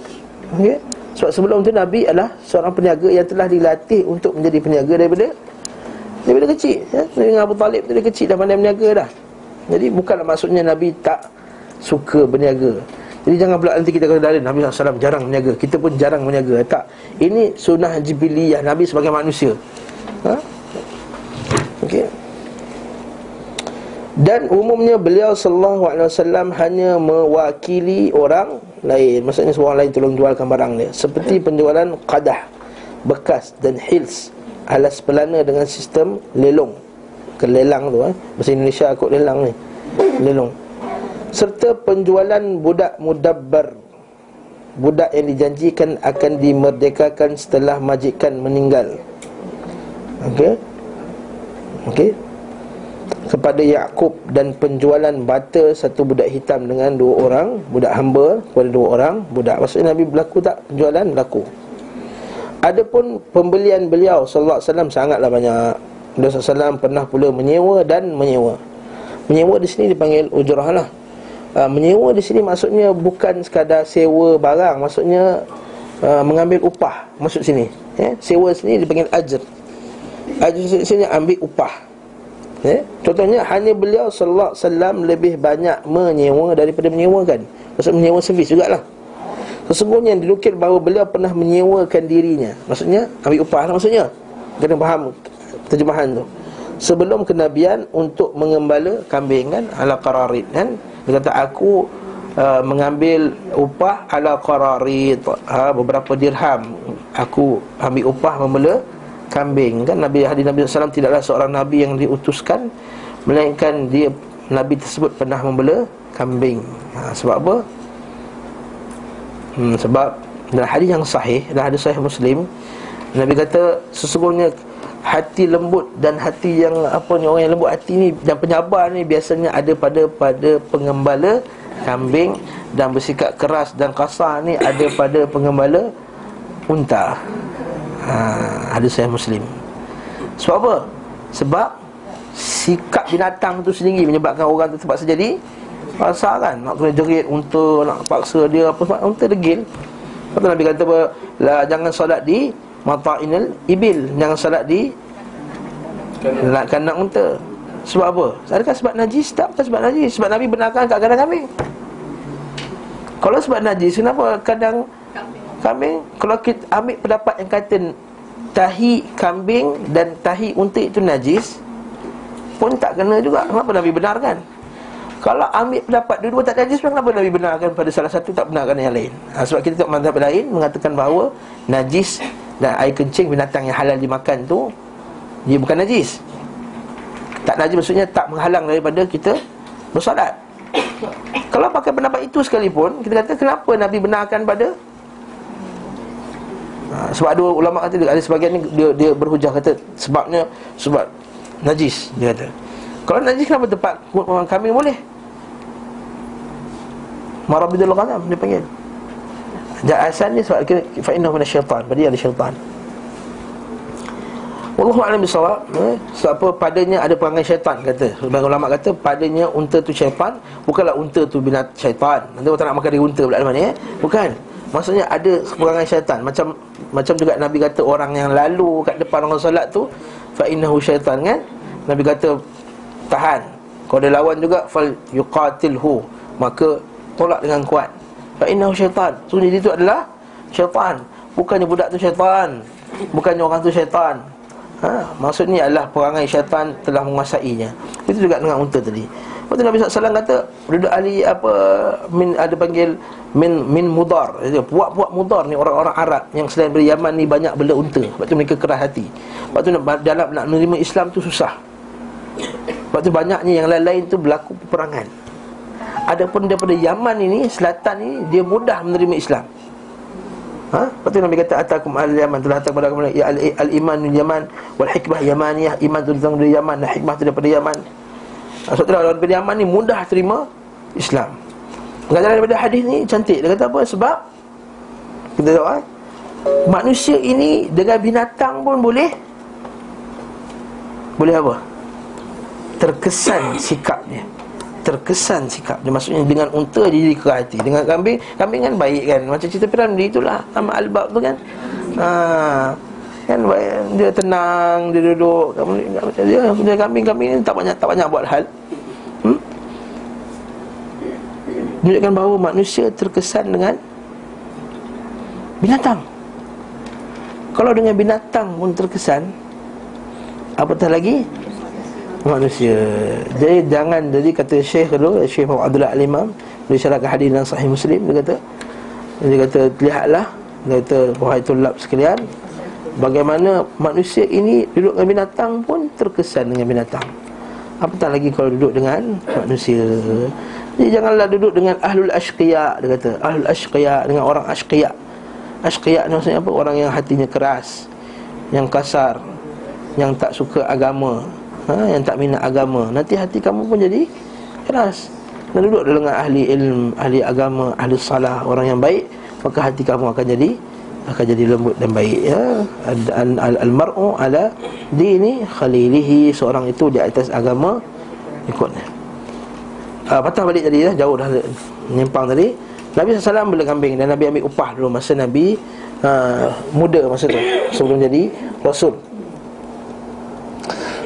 [SPEAKER 1] okay? Sebab sebelum tu Nabi adalah Seorang peniaga yang telah dilatih Untuk menjadi peniaga daripada Daripada kecil ya? Dengan Abu Talib tu dia kecil dah pandai berniaga dah Jadi bukanlah maksudnya Nabi tak Suka berniaga jadi jangan pula nanti kita kata Nabi SAW jarang berniaga Kita pun jarang berniaga Tak Ini sunnah jibiliyah Nabi sebagai manusia ha? Okey. Dan umumnya beliau sallallahu alaihi wasallam hanya mewakili orang lain. Maksudnya seorang lain tolong jualkan barang dia. Seperti penjualan qadah, bekas dan hils alas pelana dengan sistem lelong. Kelelang tu eh. Bahasa Indonesia akut lelang ni. Lelong. Serta penjualan budak mudabbar. Budak yang dijanjikan akan dimerdekakan setelah majikan meninggal. Okey. Okey. Kepada Yakub dan penjualan bata satu budak hitam dengan dua orang budak hamba kepada dua orang budak. Maksudnya Nabi berlaku tak penjualan berlaku. Adapun pembelian beliau sallallahu alaihi wasallam sangatlah banyak. Beliau sallallahu pernah pula menyewa dan menyewa. Menyewa di sini dipanggil ujrah lah. uh, menyewa di sini maksudnya bukan sekadar sewa barang maksudnya uh, mengambil upah maksud sini ya sewa sini dipanggil ajr ajr di sini ambil upah ya contohnya hanya beliau sallallahu alaihi wasallam lebih banyak menyewa daripada menyewakan maksud menyewa servis jugalah Sesungguhnya dinukil bahawa beliau pernah menyewakan dirinya. Maksudnya ambil upah lah maksudnya. Kena faham terjemahan tu. Sebelum kenabian untuk mengembala kambing kan Ala qararit kan. Dia kata aku uh, mengambil upah ala qararit. Ha, Beberapa dirham. Aku ambil upah membela kambing kan. Nabi hadis Nabi SAW tidaklah seorang Nabi yang diutuskan Melainkan dia Nabi tersebut pernah membela kambing. Ha, Sebab apa? Hmm, Sebab dalam hadis yang sahih Dalam hadis sahih Muslim Nabi kata sesungguhnya hati lembut dan hati yang apa ni orang yang lembut hati ni dan penyabar ni biasanya ada pada pada pengembala kambing dan bersikap keras dan kasar ni ada pada pengembala unta. Ha, hadis sahih Muslim. Sebab apa? Sebab sikap binatang tu sendiri menyebabkan orang tu terpaksa jadi Pasal kan Nak kena jerit unta Nak paksa dia apa sebab Unta degil Lepas tu Nabi kata apa lah, Jangan solat di Mata'inal ibil Jangan solat di Nak kandang unta Sebab apa? Adakah sebab najis? Tak bukan sebab najis Sebab Nabi benarkan kat kandang kambing Kalau sebab najis Kenapa kandang kambing Kalau kita ambil pendapat yang kata Tahi kambing dan tahi unta itu najis Pun tak kena juga Kenapa Nabi benarkan? Kalau ambil pendapat dua-dua tak najis Kenapa Nabi benarkan pada salah satu Tak benarkan yang lain? Ha, Sebab kita tengok mazhab lain Mengatakan bahawa Najis dan air kencing binatang yang halal dimakan tu Dia bukan najis. Tak najis maksudnya tak menghalang daripada kita Bersolat. Kalau pakai pendapat itu sekalipun Kita kata kenapa Nabi benarkan pada? Ha, Sebab ada ulama kata Ada sebagian ni dia, dia berhujah kata Sebabnya Sebab Najis Dia kata Kalau najis kenapa tempat kambing boleh? Marabidul ghanam dia panggil. Dan asalnya sebab kira innahu min syaitan Dia ada syaitan. Wallahu a'lam bisawab eh? Sebab apa? Padanya ada perangai syaitan kata. Sebagai ulama kata padanya unta tu syaitan Bukanlah unta tu binat syaitan. Nanti orang tak nak makan dari unta pula mana eh? Bukan. Maksudnya ada perangai syaitan. Macam macam juga Nabi kata orang yang lalu kat depan orang solat tu Fa innahu syaitan kan? Nabi kata tahan Kalau ada lawan juga Fal yuqatilhu Maka tolak dengan kuat Fa innahu syaitan. Sunyi itu adalah syaitan. Bukannya budak tu syaitan. Bukannya orang tu syaitan. Ha, maksudnya adalah perangai syaitan telah menguasainya. Itu juga dengan unta tadi. Lepas tu Nabi SAW kata Duduk ahli apa min, Ada panggil Min min mudar Puak-puak mudar ni orang-orang Arab Yang selain dari Yaman ni banyak bela unta Sebab tu mereka keras hati Sebab tu dalam nak menerima Islam tu susah Sebab tu banyaknya yang lain-lain tu berlaku peperangan. Adapun daripada Yaman ini Selatan ini Dia mudah menerima Islam. Ha? Lepas tu Nabi kata Atakum al-Yaman. Telah datang kepada kamu Ya al-iman Yaman Wal hikmah Yamaniyah. Iman tu datang dari Yaman Dan hikmah tu daripada Yaman. Ha, tu orang daripada Yaman ni Mudah terima Islam. Pengajaran daripada hadis ni Cantik. Dia kata apa? Sebab Kita tahu ha? Manusia ini Dengan binatang pun boleh. Boleh apa Terkesan sikapnya. Terkesan sikap dia maksudnya dengan unta dia jadi keras hati. Dengan kambing kambing kan baik kan. Macam cerita Piramli itulah. Sama albab tu kan. Ha. Kan baik, dia tenang dia duduk. Dia. Punya kambing-kambing ni tak banyak tak banyak buat hal. Hmm? menunjukkan bahawa manusia terkesan dengan binatang. Kalau dengan binatang pun terkesan apatah lagi manusia. Jadi jangan jadi kata Syekh dulu, Syekh Muhammad Abdullah Al-Imam, dia syarahkan hadis dalam Sahih Muslim dia kata dia kata lihatlah dia kata wahai tulab sekalian bagaimana manusia ini duduk dengan binatang pun terkesan dengan binatang. Apatah lagi kalau duduk dengan manusia. Jadi janganlah duduk dengan ahlul ashqiya dia kata. Ahlul ashqiya dengan orang ashqiya. Ashqiya ni maksudnya apa? Orang yang hatinya keras, yang kasar, yang tak suka agama, ha, Yang tak minat agama. Nanti hati kamu pun jadi keras. Dan duduk dengan ahli ilmu Ahli agama, ahli salah Orang yang baik Maka hati kamu akan jadi akan jadi lembut dan baik ya. Al-mar'u ala dini khalilihi. Seorang itu di atas agama ikutnya. Uh, Patah balik tadi dah Jauh dah Menyimpang tadi. Nabi SAW bela kambing Dan Nabi ambil upah dulu Masa Nabi uh, Muda masa tu Sebelum jadi Rasul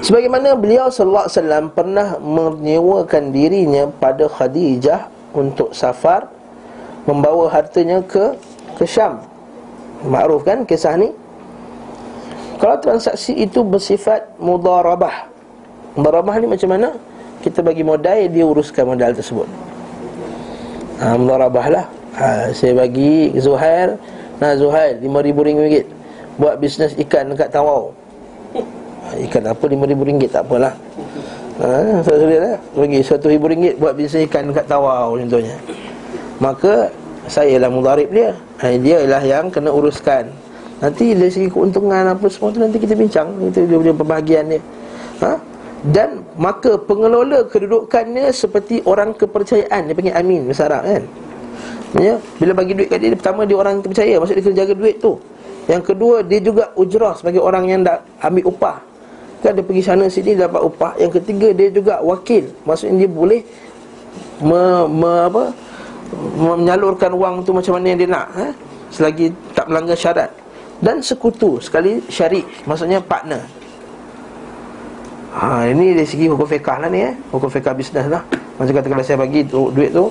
[SPEAKER 1] Sebagaimana beliau sallallahu alaihi wasallam pernah menyewakan dirinya pada Khadijah untuk safar membawa hartanya ke ke Syam. Makruf kan kisah ni? Kalau transaksi itu bersifat mudarabah. Mudarabah ni macam mana? Kita bagi modal dia uruskan modal tersebut. Ha, mudarabah lah. Ha, saya bagi Zuhair, nah Zuhair 5000 ringgit buat bisnes ikan dekat Tawau. Ikan apa RM5,000 tak apalah. Ha, saya sudah lah Bagi RM1,000 buat bisnes ikan dekat tawau contohnya. Maka saya lah mudarib dia. Ha, Dia lah yang kena uruskan. Nanti dari segi keuntungan apa semua tu nanti kita bincang. Itu dia punya pembahagian dia. Ha? Dan maka pengelola kedudukannya seperti orang kepercayaan. Dia panggil Amin Bahasa Arab kan? Ya? Bila bagi duit kat dia, pertama dia orang terpercaya Maksud dia kena jaga duit tu. Yang kedua dia juga ujrah sebagai orang yang dah ambil upah Kan dia pergi sana sini dapat upah. Yang ketiga dia juga wakil. Maksudnya dia boleh me, me, apa? menyalurkan wang tu macam mana yang dia nak eh? selagi tak melanggar syarat dan sekutu sekali syarik maksudnya partner ha, ini dari segi hukum fiqah lah ni eh? hukum fiqah bisnes lah macam kata kalau saya bagi tu, duit tu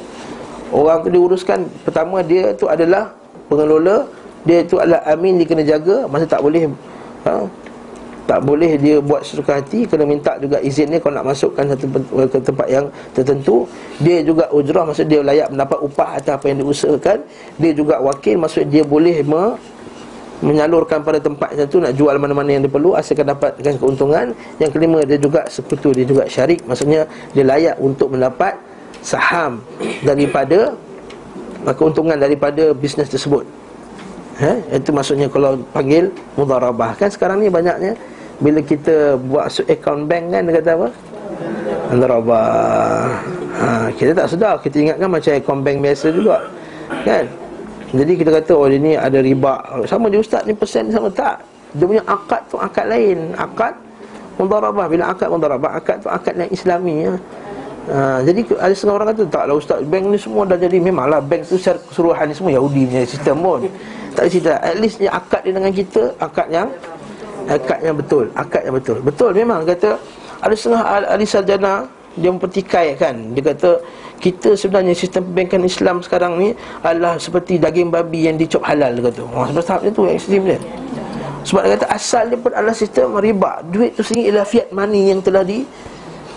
[SPEAKER 1] orang tu diuruskan pertama dia tu adalah pengelola dia tu adalah amin dia kena jaga masa tak boleh ha, tak boleh dia buat sesuka hati Kena minta juga izin dia Kalau nak masukkan satu ke tempat yang tertentu. Dia juga ujrah Maksud dia layak mendapat upah Atas apa yang diusahakan. Dia juga wakil Maksud dia boleh me, Menyalurkan pada tempat tertentu Nak jual mana-mana yang dia perlu Asalkan dapatkan keuntungan. Yang kelima dia juga sekutu Dia juga syarik. Maksudnya dia layak untuk mendapat Saham Daripada Keuntungan daripada bisnes tersebut. Ha? Itu maksudnya kalau panggil mudarabah Kan sekarang ni banyaknya bila kita buat account bank kan Dia kata apa? Antarabah. Ha, Kita tak sedar. Kita ingatkan macam account bank biasa juga Kan? Jadi kita kata Oh ini ada riba. Sama je ustaz ni persen sama tak? Dia punya akad tu akad lain. Akad Mudarabah Bila akad mudarabah Akad tu akad yang islami ya. Ha, jadi ada setengah orang kata Taklah ustaz Bank ni semua dah jadi. Memanglah bank tu keseluruhan ni semua Yahudi punya sistem pun. Tak ada cerita. At least ni akad dia dengan kita Akad yang akad yang betul akad yang betul. Betul memang kata ada setengah ahli sarjana dia mempertikai kan? Dia kata kita sebenarnya sistem perbankan Islam sekarang ni adalah seperti daging babi yang dicop halal kata. Oh, sebab tahapnya tu ekstrim dia. Sebab dia kata asal dia pun adalah sistem riba. Duit tu sendiri ialah fiat money yang telah di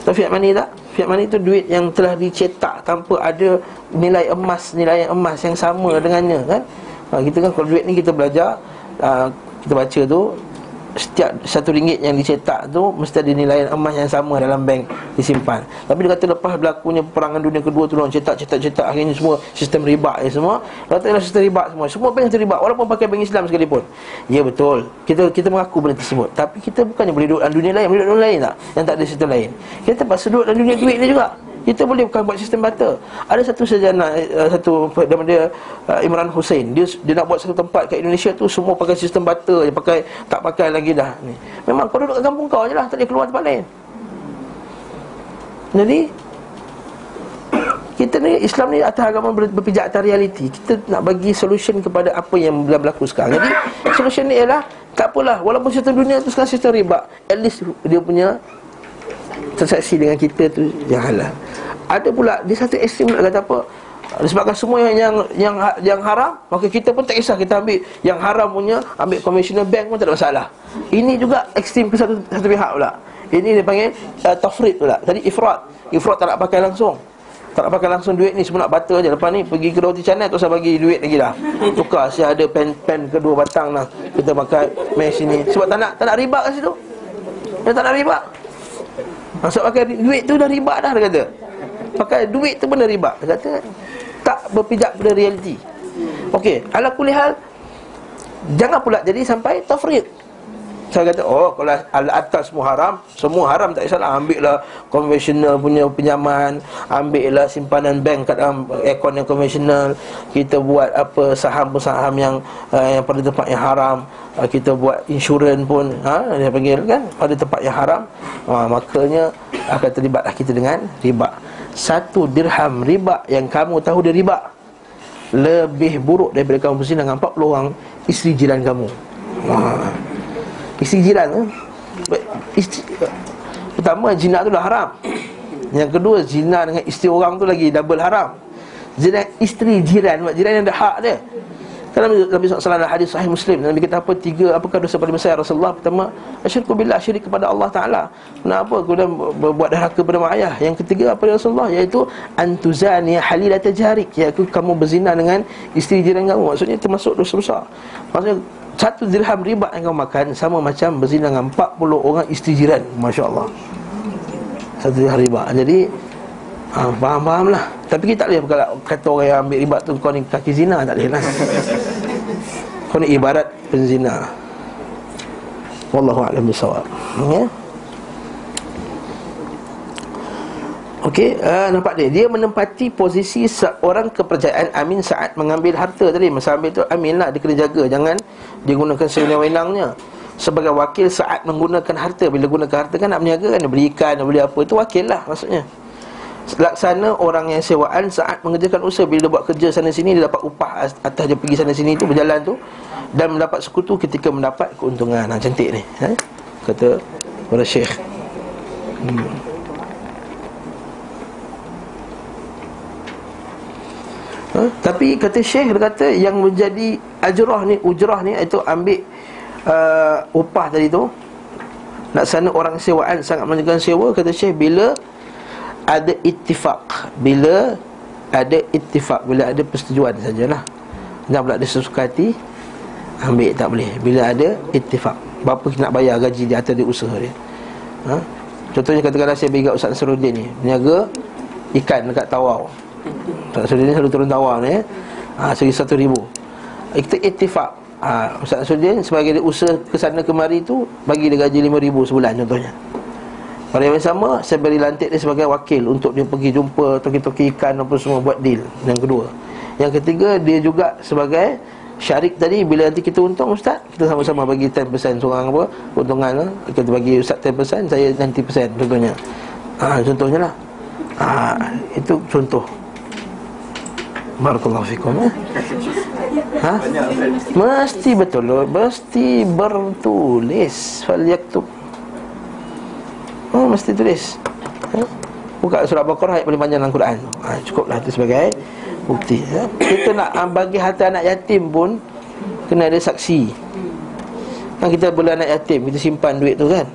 [SPEAKER 1] fiat money tak? fiat money tu duit yang telah dicetak tanpa ada nilai emas nilai emas yang sama dengannya kan? Ha, kita kan kalau duit ni kita belajar uh, kita baca tu setiap satu ringgit yang dicetak tu mesti ada nilai emas yang sama dalam bank disimpan. Tapi dia kata lepas berlakunya perangan dunia kedua tu orang cetak cetak cetak akhirnya semua sistem riba ni semua. Kata ialah sistem riba semua. Semua bank riba walaupun pakai bank Islam sekalipun. Ya betul. Kita kita mengaku benda tersebut. Tapi kita bukannya boleh duduk dalam dunia lain, boleh duduk dalam lain tak? Yang tak ada sistem lain. Kita terpaksa duduk dalam dunia duit ni juga. Kita boleh bukan buat sistem bata. Ada satu sejana uh, satu dia uh, Imran Hussein. Dia dia nak buat satu tempat kat Indonesia tu semua pakai sistem bata je, pakai tak pakai lagi dah ni. Memang kau duduk kat kampung kau ajalah, tak boleh keluar tempat lain. Jadi kita ni Islam ni atas agama berpijak atas realiti. Kita nak bagi solution kepada apa yang berlaku sekarang. Jadi solution ni ialah tak apalah walaupun sistem dunia tu sekarang sistem riba, at least dia punya transaksi dengan kita tu yang halal. Ada pula di satu ekstrem nak kata apa? Disebabkan semua yang, yang yang yang haram, maka kita pun tak kisah kita ambil yang haram punya, ambil conventional bank pun tak ada masalah. Ini juga ekstrem ke satu satu pihak pula. Ini dia panggil uh, tafrid pula. Tadi ifrat. Ifrat tak nak pakai langsung. Tak nak pakai langsung duit ni semua nak bata je Lepas ni pergi ke roti canai Tak usah bagi duit lagi dah Tukar saya ada pen pen kedua batang lah Kita pakai mesh ni Sebab tak nak, tak nak riba kat situ Dia tak nak riba Maksud pakai duit tu dah riba dah dia kata. Pakai duit tu pun dah riba. Dia kata tak berpijak pada realiti. Okey, ala kulihal Jangan pula jadi sampai tafrid saya kata, oh kalau al atas semua haram Semua haram tak kisahlah. Ambil lah konvensional punya pinjaman Ambil lah simpanan bank kat dalam akun yang konvensional Kita buat apa saham-saham yang uh, yang pada tempat yang haram. Uh, Kita buat insurans pun ha, Dia panggil kan Pada tempat yang haram. Uh, Makanya akan terlibatlah kita dengan riba. Satu dirham riba Yang kamu tahu dia riba Lebih buruk daripada kamu berzina Dengan 40 orang Isteri jiran kamu. Ha. Isteri jiran eh? isteri, Pertama zina tu dah haram Yang kedua zina dengan isteri orang tu lagi Double haram Zina isteri jiran Jiran yang ada hak dia Kan Nabi, SAW ada hadis sahih Muslim Nabi kata apa tiga apakah dosa paling besar Rasulullah pertama asyirku billah syirik kepada Allah Taala. Kenapa kemudian berbuat derhaka kepada mak ayah? Yang ketiga apa ya Rasulullah iaitu antuzani halilata jarik iaitu kamu berzina dengan isteri jiran kamu. Maksudnya termasuk dosa besar. Maksudnya satu dirham riba yang kamu makan sama macam berzina dengan 40 orang isteri jiran. Masya-Allah. Satu dirham riba. Jadi ha, faham-faham lah. Tapi kita tak boleh kalau kata orang yang ambil riba tu Kau ni kaki zina tak boleh lah. Kau ni ibarat penzina. Wallahu a'lam bisawab Ya? Okey, uh, nampak dia? Dia menempati posisi seorang kepercayaan Amin saat mengambil harta tadi. Masa ambil tu Amin lah, dia kena jaga. Jangan dia gunakan sewenang-wenangnya Sebagai wakil saat menggunakan harta. Bila gunakan harta kan nak berniaga kan. Dia beli ikan, dia beli apa Itu wakil lah maksudnya. Laksana orang yang sewaan saat mengerjakan usaha. Bila dia buat kerja sana sini Dia dapat upah atas dia pergi sana sini tu Berjalan tu Dan mendapat sekutu ketika mendapat keuntungan. Ha, Cantik ni ha? Kata para syekh. Hmm. Ha? Tapi kata syekh dia kata Yang menjadi ajrah ni Ujrah ni Itu ambil uh, Upah tadi tu. Laksana orang sewaan Sangat mengerjakan sewa Kata syekh bila ada ittifaq bila ada ittifaq bila ada persetujuan sajalah. Jangan pula ada sesuka hati ambil tak boleh. Bila ada ittifaq berapa nak bayar gaji dia atau dia usaha dia? Ha? contohnya katakanlah saya bagi Ustaz Nasruddin ni berniaga ikan dekat tawau Ustaz Nasruddin selalu turun tawau ni ha, segi satu ribu. Kita ittifaq. Ha, Ustaz Nasruddin sebagai dia usaha ke sana kemari tu bagi dia gaji lima ribu sebulan contohnya. Pada yang sama Saya beri lantik dia sebagai wakil Untuk dia pergi jumpa Toki-toki ikan Apa semua Buat deal. Yang kedua. Yang ketiga Dia juga sebagai Syarik tadi Bila nanti kita untung Ustaz Kita sama-sama bagi 10% seorang apa Untungan Kita bagi Ustaz 10% Saya 90% contohnya. Ha, Contohnya lah. Ha, Itu contoh Barakallahu fikum eh? Ha? Mesti betul Mesti bertulis Fal yaktub Oh mesti tulis ha? Buka surah Al-Baqarah ayat paling panjang dalam Quran ha, Cukuplah itu sebagai bukti ya? Kita nak bagi harta anak yatim pun Kena ada saksi Kan kita boleh anak yatim Kita simpan duit tu kan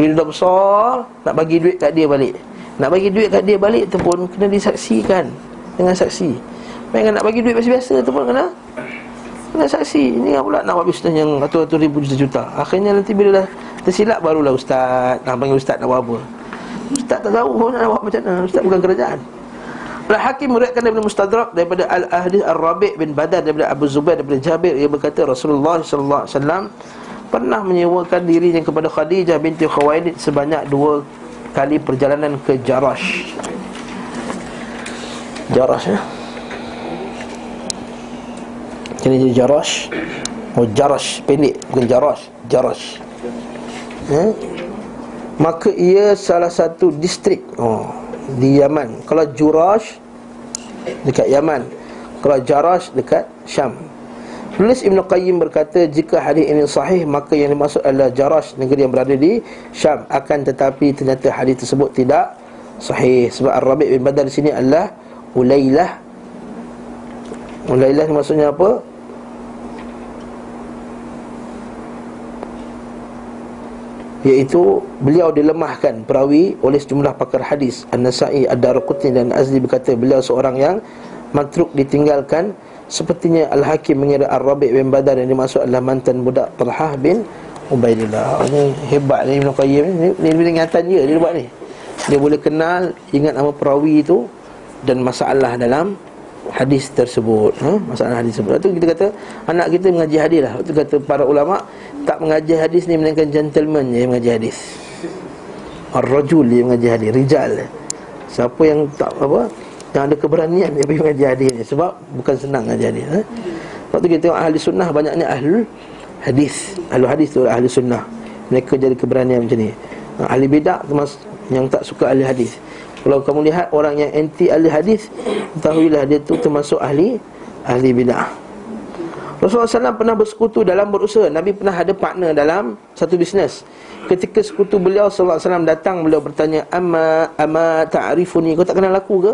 [SPEAKER 1] Bila dah besar Nak bagi duit kat dia balik Nak bagi duit kat dia balik tu pun Kena disaksikan Dengan saksi. Mereka nak bagi duit biasa-biasa tu pun kena Kena saksi. Ini pula nak buat bisnes yang Ratus-ratus ribu juta-juta. Akhirnya nanti bila dah Tersilap barulah ustaz. Nak panggil ustaz nak buat apa? Ustaz tak tahu pun nak buat macam mana. Ustaz bukan kerajaan. Al-Hakim meriwayatkan daripada Mustadrak daripada Al-Ahdi Ar-Rabi' bin Badar daripada Abu Zubair daripada Jabir. Ia berkata Rasulullah wasallam pernah menyewakan dirinya kepada Khadijah binti Khuwailid sebanyak dua kali perjalanan ke Jarash. Jarash ya. Jadi jadi Jarash. Oh Jarash pendek bukan Jarash, Jarash eh? Maka ia salah satu distrik oh, Di Yaman Kalau Jurash Dekat Yaman Kalau Jarash dekat Syam Tulis Ibn Qayyim berkata Jika hadis ini sahih Maka yang dimaksud adalah Jarash Negeri yang berada di Syam Akan tetapi ternyata hadis tersebut tidak Sahih Sebab Ar-Rabi' bin Badar di sini adalah Ulailah. Ulailah maksudnya apa? iaitu beliau dilemahkan perawi oleh sejumlah pakar hadis An-Nasa'i, Ad-Darqutni dan Azli berkata beliau seorang yang matruk ditinggalkan. Sepertinya Al-Hakim mengira Ar-Rabi' bin Badar yang dimaksud adalah mantan budak Talhah bin Ubaidillah. Ini hebat ni Ibn Qayyim ni. Ni lebih ingatan dia dia buat ni. Dia boleh kenal ingat nama perawi itu dan masalah dalam hadis tersebut. Ha? masalah hadis tersebut. Itu kita kata anak kita mengaji hadis lah. Itu kata para ulama tak mengaji hadis ni melainkan gentleman yang mengaji hadis. Ar-rajul yang mengaji hadis rijal. Siapa yang tak apa yang ada keberanian dia pergi mengaji hadis ni? Sebab bukan senang mengaji hadis ha? sebab tu kita tengok ahli sunnah banyaknya ahli hadis. Ahli hadis tu ahli sunnah. Mereka jadi keberanian macam ni. Ahli bidah termasuk yang tak suka ahli hadis Kalau kamu lihat orang yang anti ahli hadis, ketahuilah dia tu termasuk ahli ahli bidah. Rasulullah SAW pernah bersekutu dalam berusaha. Nabi pernah ada partner dalam satu bisnes. Ketika sekutu beliau SAW datang Beliau bertanya Amma, amma ta'arifuni Kau tak kenal aku ke?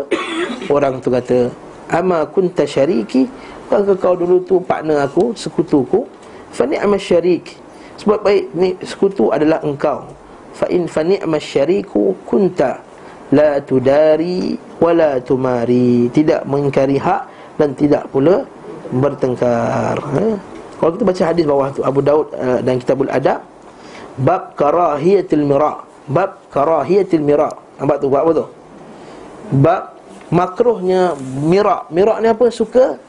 [SPEAKER 1] Orang tu kata Amma kunta syariki? Bukankah kau dulu tu partner aku Sekutuku Fani amma syarik. Sebab baik ni sekutu adalah engkau. Fa in fani amma syariku kunta La tudari Wala tumari. Tidak mengingkari hak Dan tidak pula bertengkar. Ha? Kalau kita baca hadis bawah tu Abu Daud uh, dan Kitabul Adab Bab karahiyatil mira' Bab karahiyatil mira' Nampak tu, bab apa tu? Bab makruhnya mira' Mira' ni apa? Suka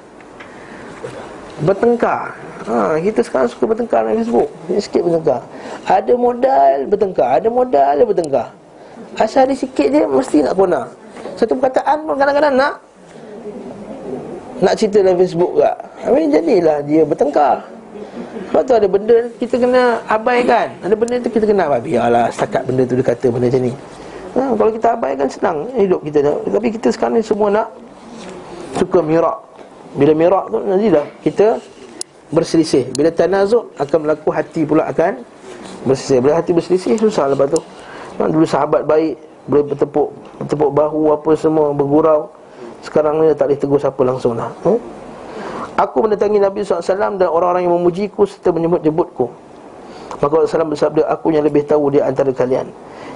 [SPEAKER 1] bertengkar. Ha, Kita sekarang suka bertengkar dalam Facebook. Sikit bertengkar. Ada modal bertengkar Ada modal bertengkar Asal ada sikit dia mesti nak kona Satu perkataan pun kadang-kadang nak Nak cerita dalam Facebook tak Habis jadilah dia bertengkar. Sebab tu ada benda kita kena abaikan. Ada benda tu kita kena abaikan. Biarlah setakat benda tu dia kata benda macam ni. Ha, Kalau kita abaikan senang hidup kita Tapi kita sekarang ni semua nak Suka mirak. Bila mirak tu nanti dah kita berselisih. Bila tanazuk akan berlaku hati pula akan berselisih. Bila hati berselisih susah lepas tu ha, Dulu sahabat baik Boleh bertepuk Bertepuk bahu apa semua Bergurau. Sekarang ni tak boleh tegur siapa langsung dah ha? Aku mendatangi Nabi SAW dan orang-orang yang memujiku serta menyebut-nyebutku Maka Rasulullah SAW bersabda, aku yang lebih tahu di antara kalian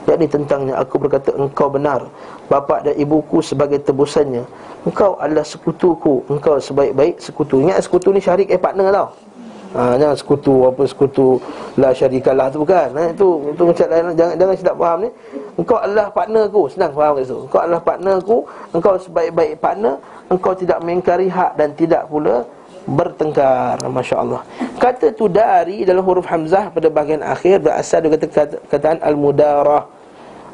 [SPEAKER 1] Yakni tentangnya, aku berkata, engkau benar Bapak dan ibuku sebagai tebusannya. Engkau adalah sekutuku Engkau sebaik-baik sekutu Ingat sekutu ni syarik eh partner tau ha, Jangan sekutu apa sekutu La syarikalah tu bukan. Ha, Itu, itu macam lain. Jangan, jangan silap faham ni. Engkau adalah partnerku Senang faham situ Engkau adalah partnerku Engkau sebaik-baik partner. Engkau tidak mengingkari hak dan tidak pula bertengkar. Masya Allah Kata tu dari dalam huruf Hamzah pada bahagian akhir Berasal dari kata kataan Al-Mudarah.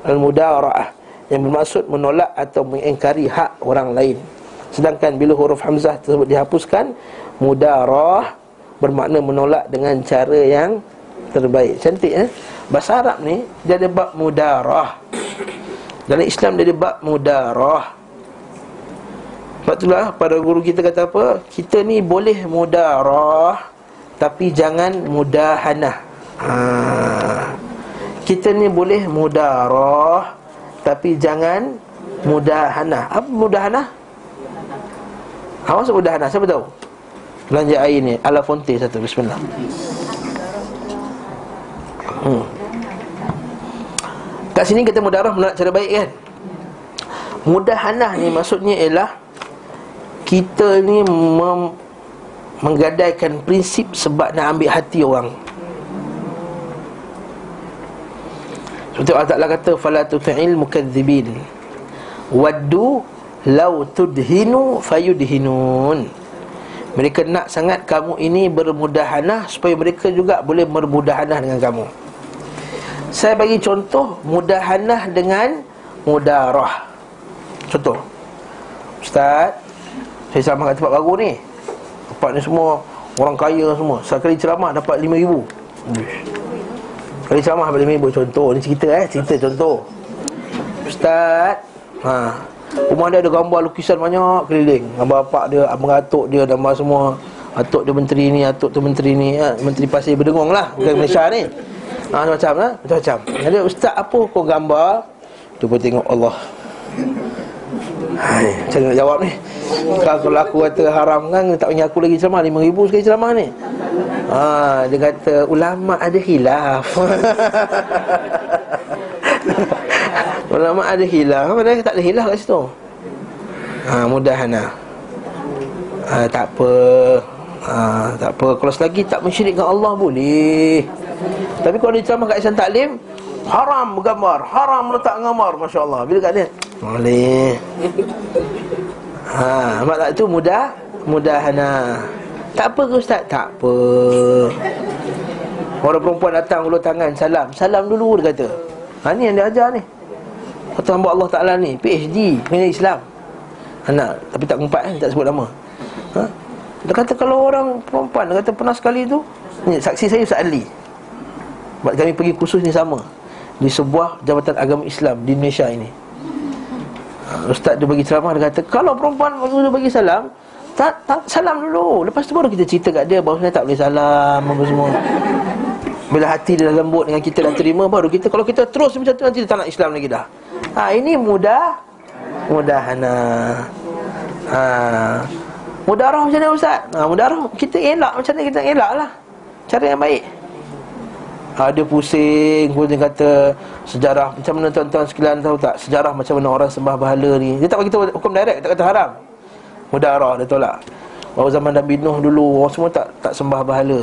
[SPEAKER 1] Al-Mudarah Yang bermaksud menolak atau mengingkari hak orang lain. Sedangkan bila huruf Hamzah tersebut dihapuskan Mudarah Bermakna menolak dengan cara yang terbaik Cantik eh Bahasa Arab ni dia ada bab mudarah Dalam Islam dia ada bab mudarah sebab itulah pada guru kita kata apa Kita ni boleh mudarah Tapi jangan mudahanah ha. Kita ni boleh mudarah Tapi jangan mudahanah Apa mudahanah? Apa maksud mudahanah? Siapa tahu? Belanja air ni Ala Fonte satu Bismillah hmm. Kat sini kita mudarah menolak cara baik kan Mudahanah ni maksudnya ialah kita ni mem- menggadaikan prinsip sebab nak ambil hati orang. Seperti Allah Ta'ala kata Fala tuti'il mukadzibin Waddu Lau tudhinu fayudhinun Mereka nak sangat kamu ini bermudahanah Supaya mereka juga boleh bermudahanah dengan kamu. Saya bagi contoh Mudahanah dengan Mudarah. Contoh. Ustaz saya ceramah kat tempat baru ni. Tempat ni semua Orang kaya semua. Sekali ceramah dapat RM5,000 Sekali ceramah dapat RM5,000 Contoh ni cerita eh. Cerita contoh. Ustaz ha. Rumah dia ada gambar lukisan banyak keliling. Gambar bapak dia Abang atuk dia Gambar semua. Atuk dia menteri ni Atuk tu menteri ni ha. Menteri pasir berdengong lah Bukan Malaysia ni. Ha, Macam-macam lah Macam-macam. Jadi ustaz apa kau gambar? Cuba tengok Allah. Hai, macam nak jawab ni? Kalau aku kata haram kan Tak ingat aku lagi ceramah RM5,000 sekali ceramah ni. Ha, Dia kata Ulama ada hilaf Ulama ada hilaf Padahal tak ada hilaf kat situ. Ha, Mudahana ha, Tak apa. Ha, Tak apa. Kalau selagi tak mensyirikkan Allah boleh. Tapi kalau dia ceramah kat Isan Taklim Haram bergambar Haram letak gambar Masya Allah Bila kat dia? Boleh. Ha, nampak tak tu mudah Mudahana Tak apa ke ustaz? Tak apa. Orang perempuan datang ulur tangan Salam. Salam dulu dia kata. Ha ni yang dia ajar ni Satu hamba Allah Ta'ala ni. PhD Mengenai Islam. Anak Tapi tak kumpat kan Tak sebut nama. Ha? Dia kata kalau orang perempuan Dia kata pernah sekali tu ni, Saksi saya Ustaz Ali Sebab kami pergi kursus ni sama. Di sebuah jabatan agama Islam Di Malaysia ini. Ha, Ustaz dia bagi ceramah Dia kata Kalau perempuan dia bagi salam tak, tak, Salam dulu. Lepas tu baru kita cerita kat dia Bahawa sebenarnya tak boleh salam Apa semua Bila hati dia dah lembut Dengan kita dah terima Baru kita Kalau kita terus macam tu Nanti dia tak nak Islam lagi dah. Ha, Ini mudah. Mudahana ha, Mudarah macam mana Ustaz? Ha, mudarah Kita elak macam mana kita elak lah. Cara yang baik. Ada pusing Kemudian kata Sejarah Macam mana tuan-tuan sekalian tahu tak? Sejarah macam mana orang sembah bahala ni? Dia tak bagi tahu hukum direct Tak kata haram. Mudarah dia tolak. Bahawa zaman Nabi Nuh dulu Orang semua tak tak sembah bahala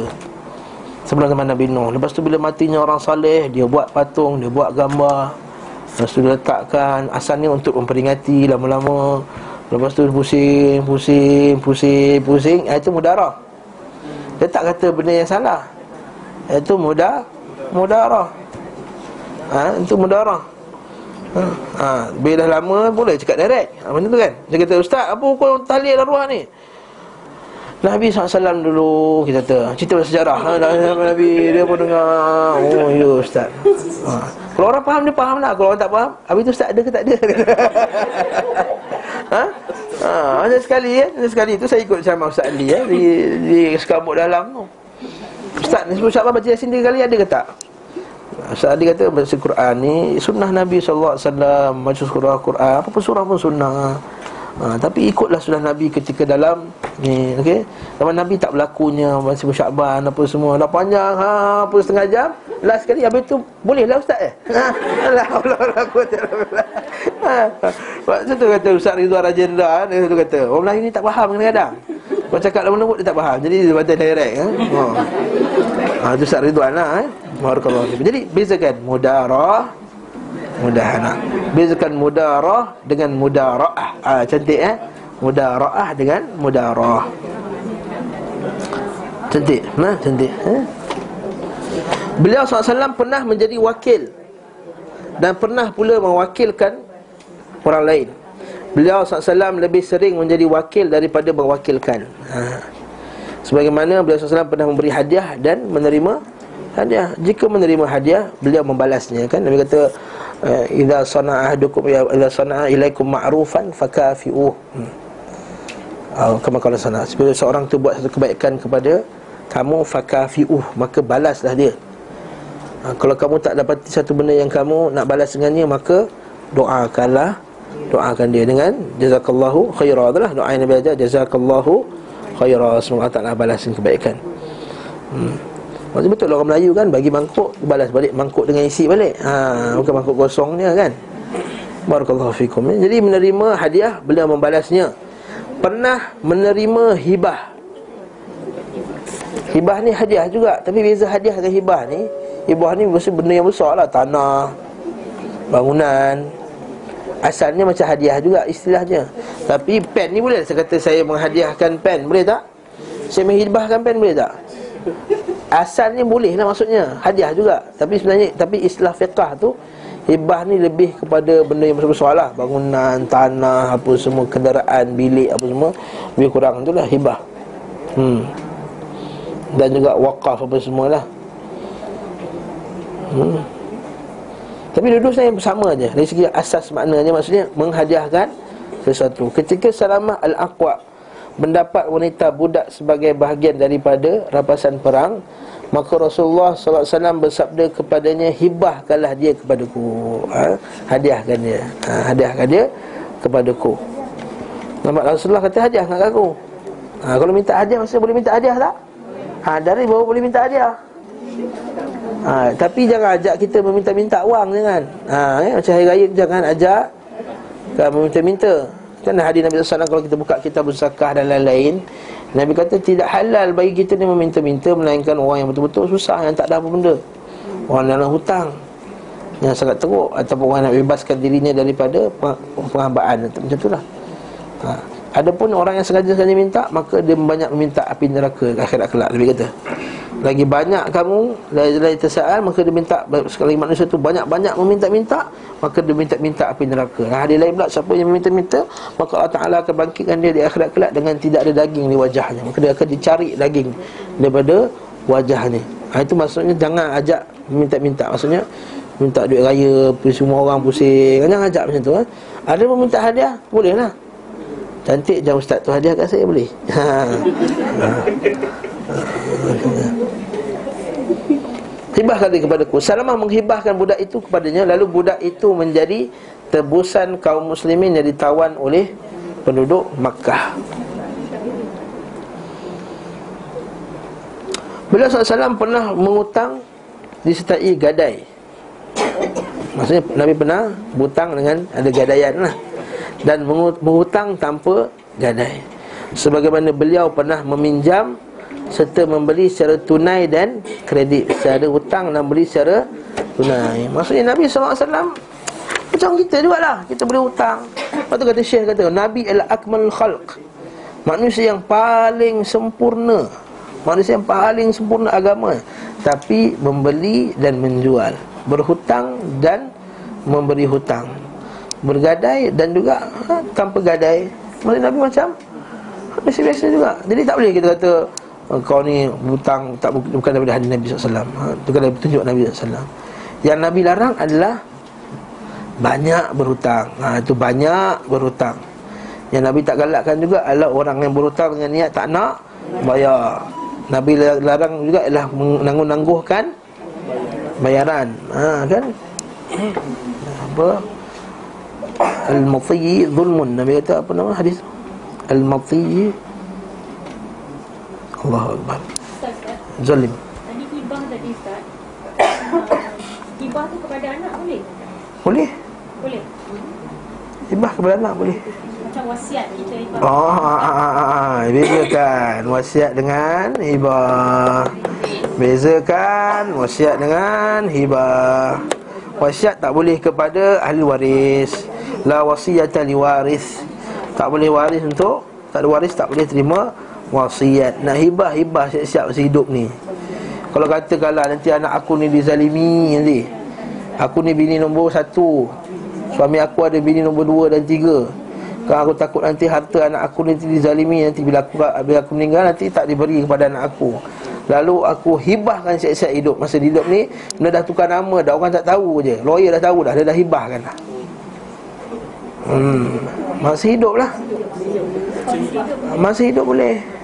[SPEAKER 1] Sebelum zaman Nabi Nuh. Lepas tu bila matinya orang saleh Dia buat patung Dia buat gambar. Lepas tu dia letakkan Asalnya untuk memperingati Lama-lama. Lepas tu pusing Pusing Pusing Pusing. Itu mudarah. Dia tak kata benda yang salah. Itu mudah mudarah. Ha, Itu mudarah. Ha, ha, Bila lama boleh cakap direct. Ha, Macam tu kan? Dia kata Ustaz apa hukum tahlil arwah ni Nabi SAW dulu Kita kata Cerita sejarah. Ha, Nabi Dia pun dengar. Oh ya Ustaz. Ha. Kalau orang faham dia faham lah. Kalau orang tak faham Habis tu Ustaz ada ke tak ada? Ha? Ha, sekali ya, ada sekali tu saya ikut sama Ustaz Ali ya. Di di sekabut dalam tu. Ustaz ni sebut syabat baca Yasin tiga kali ada ke tak? Ustaz Ali kata baca Quran ni Sunnah Nabi SAW Baca surah Quran Apa pun surah pun sunnah ha, Tapi ikutlah sunnah Nabi ketika dalam Ni okay? Zaman Nabi tak berlakunya Baca Syaban apa semua Dah panjang ha, Apa setengah jam Last sekali Habis tu Boleh lah Ustaz eh ha, Allah Allah Allah ha, tu kata Ustaz Ridwan Rajendra Dia tu kata Orang Melayu ni tak faham kadang-kadang kau cakap lembut-lembut dia tak faham Jadi dia baca direct eh? oh. ha, Itu Ustaz Ridwan lah eh? Jadi bezakan mudarah Mudahana Bezakan mudarah dengan mudara'ah. Ha, Cantik eh? Mudara'ah dengan mudarah. Cantik nah, Cantik eh? Beliau SAW pernah menjadi wakil Dan pernah pula mewakilkan Orang lain. Beliau SAW lebih sering menjadi wakil daripada mewakilkan. Ha. Sebagaimana beliau SAW pernah memberi hadiah dan menerima hadiah. Jika menerima hadiah, beliau membalasnya kan? Nabi kata eh, Iza sana'a ahdukum ya Iza sana'a ilaikum ma'rufan fakafi'uh. Hmm. Oh, kalau sana Bila seorang tu buat satu kebaikan kepada kamu fakafi'uh maka balaslah dia. Ha, kalau kamu tak dapat satu benda yang kamu nak balas dengannya maka doakanlah doakan dia dengan jazakallahu khaira adalah doa yang Nabi ajar jazakallahu khaira semoga Allah balaskan kebaikan. Hmm. Maksudnya betul orang Melayu kan bagi mangkuk balas balik mangkuk dengan isi balik. Ha bukan mangkuk kosong dia kan. Barakallahu fikum. Jadi menerima hadiah beliau membalasnya. Pernah menerima hibah. Hibah ni hadiah juga tapi beza hadiah dengan hibah ni hibah ni mesti benda yang besar lah tanah bangunan Asalnya macam hadiah juga istilahnya Tapi pen ni boleh Saya kata saya menghadiahkan pen Boleh tak? Saya menghibahkan pen boleh tak? Asalnya boleh lah maksudnya. Hadiah juga. Tapi sebenarnya Tapi istilah fiqah tu Hibah ni lebih kepada benda yang besar-besar lah. Bangunan, tanah, apa semua Kenderaan, bilik, apa semua. Lebih kurang tu lah hibah. Hmm. Dan juga wakaf apa semualah Hmm. Tapi dua-dua sebenarnya bersama aja. Dari segi asas maknanya Maksudnya menghadiahkan sesuatu. Ketika Salamah Al-Aqwa Mendapat wanita budak sebagai bahagian daripada rapasan perang Maka Rasulullah SAW bersabda kepadanya Hibahkanlah dia kepadaku. Ha? Hadiahkan dia. Ha, Hadiahkan dia kepadaku. Nampak Rasulullah kata hadiah kat aku. Ha, Kalau minta hadiah maksudnya boleh minta hadiah tak? Ha, dari bawah boleh minta hadiah. Ha, Tapi jangan ajak kita meminta-minta wang jangan. Ha, ya, Macam hari raya jangan ajak Meminta-minta Kan hadis Nabi SAW kalau kita buka kitab zakah dan lain-lain Nabi kata tidak halal bagi kita ni meminta-minta Melainkan orang yang betul-betul susah Yang tak ada apa benda. Orang dalam hutang Yang sangat teruk Ataupun orang nak bebaskan dirinya daripada Penghambaan. Macam itulah ha. Adapun orang yang sengaja-sengaja minta Maka dia banyak meminta api neraka Akhirat kelak Nabi kata lagi banyak kamu Lagi tersaal Maka dia minta Sekali manusia tu Banyak-banyak meminta-minta Maka dia minta-minta api neraka. Nah, Hadis lain pula Siapa yang meminta-minta Maka Allah Ta'ala akan bangkitkan dia Di akhirat kelak Dengan tidak ada daging di wajahnya. Maka dia akan dicari daging Daripada wajahnya. Ha, Itu maksudnya Jangan ajak Minta-minta Maksudnya Minta duit raya Semua orang pusing. Jangan ajak macam tu eh? Ada pun minta hadiah? Boleh lah Cantik jam ustaz tu hadiah kat saya boleh. Ha. Hibahkan dia kepada ku Salamah menghibahkan budak itu kepadanya Lalu budak itu menjadi Tebusan kaum muslimin yang ditawan oleh Penduduk Makkah. Beliau SAW pernah mengutang Disertai gadai. Maksudnya Nabi pernah Butang dengan ada gadaian lah. Dan mengutang tanpa gadai. Sebagaimana beliau pernah meminjam Serta membeli secara tunai dan kredit. Secara hutang dan beli secara tunai. Maksudnya Nabi SAW Macam kita juga lah Kita beli hutang. Lepas tu kata Syekh kata Nabi adalah akmal khalq. Manusia yang paling sempurna. Manusia yang paling sempurna agama. Tapi membeli dan menjual. Berhutang dan memberi hutang. Bergadai dan juga ha, tanpa gadai. Maksudnya Nabi macam Biasa-biasa juga. Jadi tak boleh kita kata Kau ni hutang tak bukan daripada hadis Nabi SAW ha, Bukan dari petunjuk Nabi SAW Yang Nabi larang adalah Banyak berhutang ha, Itu banyak berhutang Yang Nabi tak galakkan juga adalah Orang yang berhutang dengan niat tak nak Bayar Nabi larang juga ialah menangguh-nangguhkan bayaran. Ha kan? Apa? Al-mati zulmun. Nabi kata apa nama hadis? Al-mati Allahu Akbar. Zalim.
[SPEAKER 4] Tadi hibah tadi Ustaz. hibah tu kepada anak boleh?
[SPEAKER 1] Boleh?
[SPEAKER 4] Boleh.
[SPEAKER 1] Hibah kepada anak boleh.
[SPEAKER 4] Macam wasiat kita hibah.
[SPEAKER 1] Oh, ah, ah, ah, ah. bezakan wasiat dengan hibah. Bezakan wasiat dengan hibah. Wasiat tak boleh kepada ahli waris. La wasiyata li waris. Tak boleh waris untuk tak ada waris tak boleh terima wasiat. Nak hibah hibah siap-siap masa hidup ni. Kalau kata kalau nanti anak aku ni dizalimi nanti. Aku ni bini nombor satu. Suami aku ada bini nombor dua dan tiga. Kalau aku takut nanti harta anak aku nanti dizalimi Nanti bila aku, bila aku meninggal nanti tak diberi kepada anak aku. Lalu aku hibahkan siap-siap hidup Masa hidup ni. Benda dah tukar nama dah Orang tak tahu je. Lawyer dah tahu dah Dia dah hibahkan dah. Hmm. Masa hidup lah. Masa hidup boleh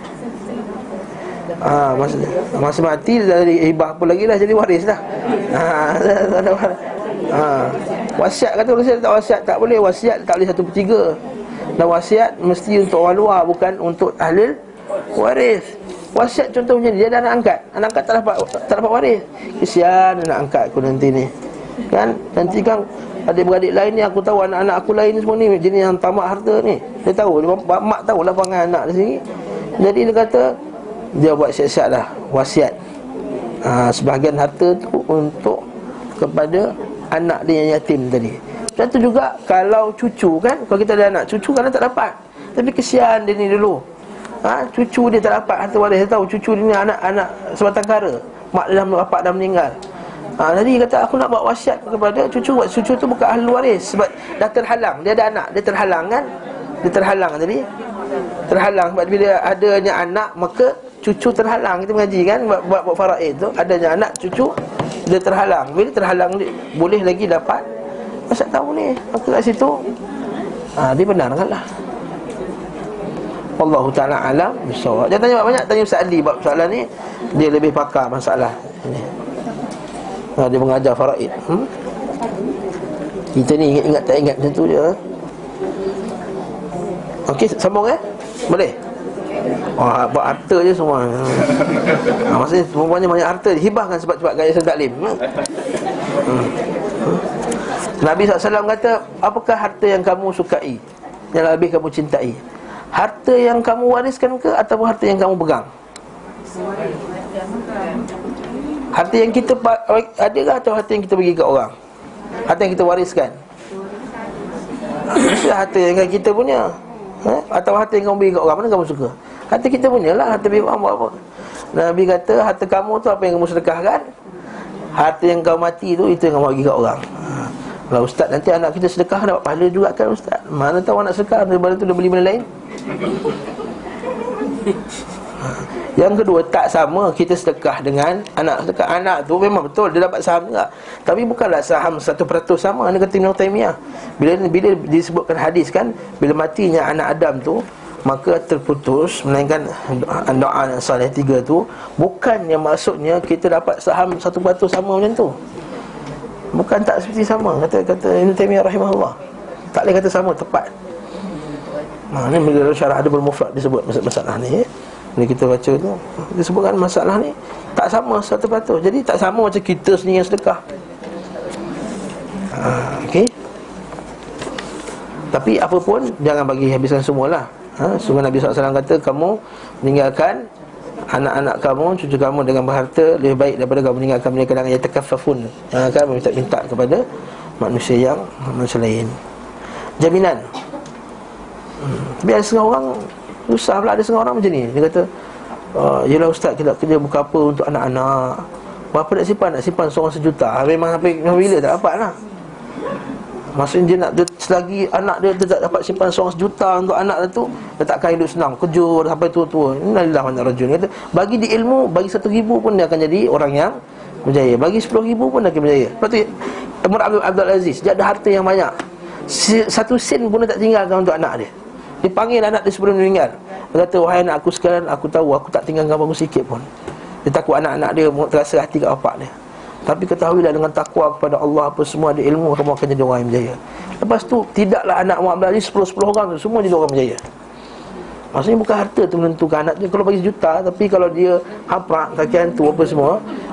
[SPEAKER 1] Ah, masa, masa mati jadi hibah apa lagi dah jadi waris dah. Ha, ha. Wasiat kata wasiat tak wasiat tak boleh wasiat tak boleh satu per tiga. Dan wasiat mesti untuk luar bukan untuk ahli waris. Wasiat contohnya dia ada anak angkat. Anak angkat tak dapat tak dapat waris. Kesian anak angkat aku nanti ni. Kan? Nanti kan adik-beradik lain ni aku tahu anak-anak aku lain semua ni jenis yang tamak harta ni. Dia tahu dia mak tahu lah pangan anak di sini. Jadi dia kata dia buat siap-siap dah wasiat. Ha, sebahagian harta tu untuk kepada anak dia yang yatim tadi. Macam tu juga kalau cucu kan kalau kita ada anak cucu kadang tak dapat. Tapi kesian dia ni dulu. Ha, cucu dia tak dapat. Harta waris dia tahu cucu dia ni anak-anak sebatang kara. Mak dia dah bapak dah meninggal. Ha, jadi kata aku nak buat wasiat kepada cucu Cucu tu bukan ahli waris Sebab dah terhalang. Dia ada anak Dia terhalang kan? Dia terhalang jadi Terhalang Sebab bila adanya anak Maka cucu terhalang. Kita mengaji kan buat buat, buat faraid tu. Adanya anak cucu dia terhalang. Bila terhalang dia boleh lagi dapat. Masa tahu ni maka kat situ. Ha, dia benar kan lah. Allah Ta'ala alam bisawab. Jangan tanya banyak Tanya Ustaz Ali. Sebab soalan ni Dia lebih pakar masalah ini. Ha, dia mengajar faraid. Hmm? Kita ni ingat-ingat tak ingat macam tu je. Okey, sambung eh? Boleh? Oh, buat harta je semua. Ha, Maksudnya perempuannya banyak harta. Hibahkan sebab-sebab gaya saya taklim hmm. hmm. Nabi SAW kata Apakah harta yang kamu sukai Yang lebih kamu cintai? Harta yang kamu wariskan ke Atau harta yang kamu pegang? Harta yang kita Ada ke atau harta yang kita bagi ke orang? Harta yang kita wariskan? Harta yang kita punya. Eh? Atau harta yang kamu bagi ke orang? Mana kamu suka Harta kita punya lah Harta orang buat apa Nabi kata Harta kamu tu apa yang kamu sedekahkan Harta yang kau mati tu Itu yang kamu bagi kat orang. Kalau ustaz nanti anak kita sedekah Dapat pahala juga kan ustaz? Mana tahu anak sedekah Daripada tu dia beli benda lain. Ha. Yang kedua tak sama kita sedekah dengan anak. Sedekah anak tu memang betul dia dapat saham juga. Tapi bukanlah saham 1% sama dia kata Ibn Taymiyah. Bila bila disebutkan hadis kan bila matinya anak Adam tu maka terputus melainkan doa yang salih tiga tu bukan yang maksudnya kita dapat saham satu batu sama macam tu. Bukan tak seperti sama kata kata Ibn Taymiyah rahimahullah. Tak boleh kata sama tepat. Ha, ni bila syarah ada bermufrad disebut masalah ni eh. Bila kita baca tu Disebutkan masalah ni Tak sama satu patuh Jadi tak sama macam kita sendiri yang sedekah. Ha, Okay Tapi apa pun Jangan bagi habiskan semualah ha, Sungguh Nabi SAW kata Kamu meninggalkan Anak-anak kamu, cucu kamu dengan berharta Lebih baik daripada kamu meninggalkan mereka dengan yang terkafafun Yang akan meminta-minta kepada Manusia yang Manusia lain. Jaminan. Hmm. Tapi ada setengah orang Susah pula ada setengah orang macam ni. Dia kata uh, Yelah ustaz kita kerja buka apa untuk anak-anak? Berapa nak simpan? Nak simpan seorang sejuta. Memang sampai bila tak dapat lah Maksudnya dia nak dia, Selagi anak dia, dia tak dapat simpan seorang sejuta Untuk anak dia tu Dia takkan hidup senang Kerja sampai tua-tua. Inilah rajul Dia kata Bagi di ilmu Bagi satu ribu pun dia akan jadi orang yang Berjaya. Bagi sepuluh ribu pun dia akan berjaya. Lepas tu Umar Abdul, Abdul Aziz Dia ada harta yang banyak. Satu sen pun dia tak tinggalkan untuk anak dia. Dia panggil anak dia sebelum meninggal. Dia kata Wahai anak aku sekalian Aku tahu aku tak tinggalkan bagus sikit pun. Dia takut anak-anak dia Terasa hati kat bapak dia tapi ketahuilah dengan takwa kepada Allah apa semua ada ilmu kamu akan jadi orang yang berjaya. Lepas tu tidaklah anak Muhammad Ali 10-10 orang tu semua jadi orang berjaya. Maksudnya bukan harta tu menentukan anak dia kalau bagi sejuta tapi kalau dia hafal kaki hantu apa semua,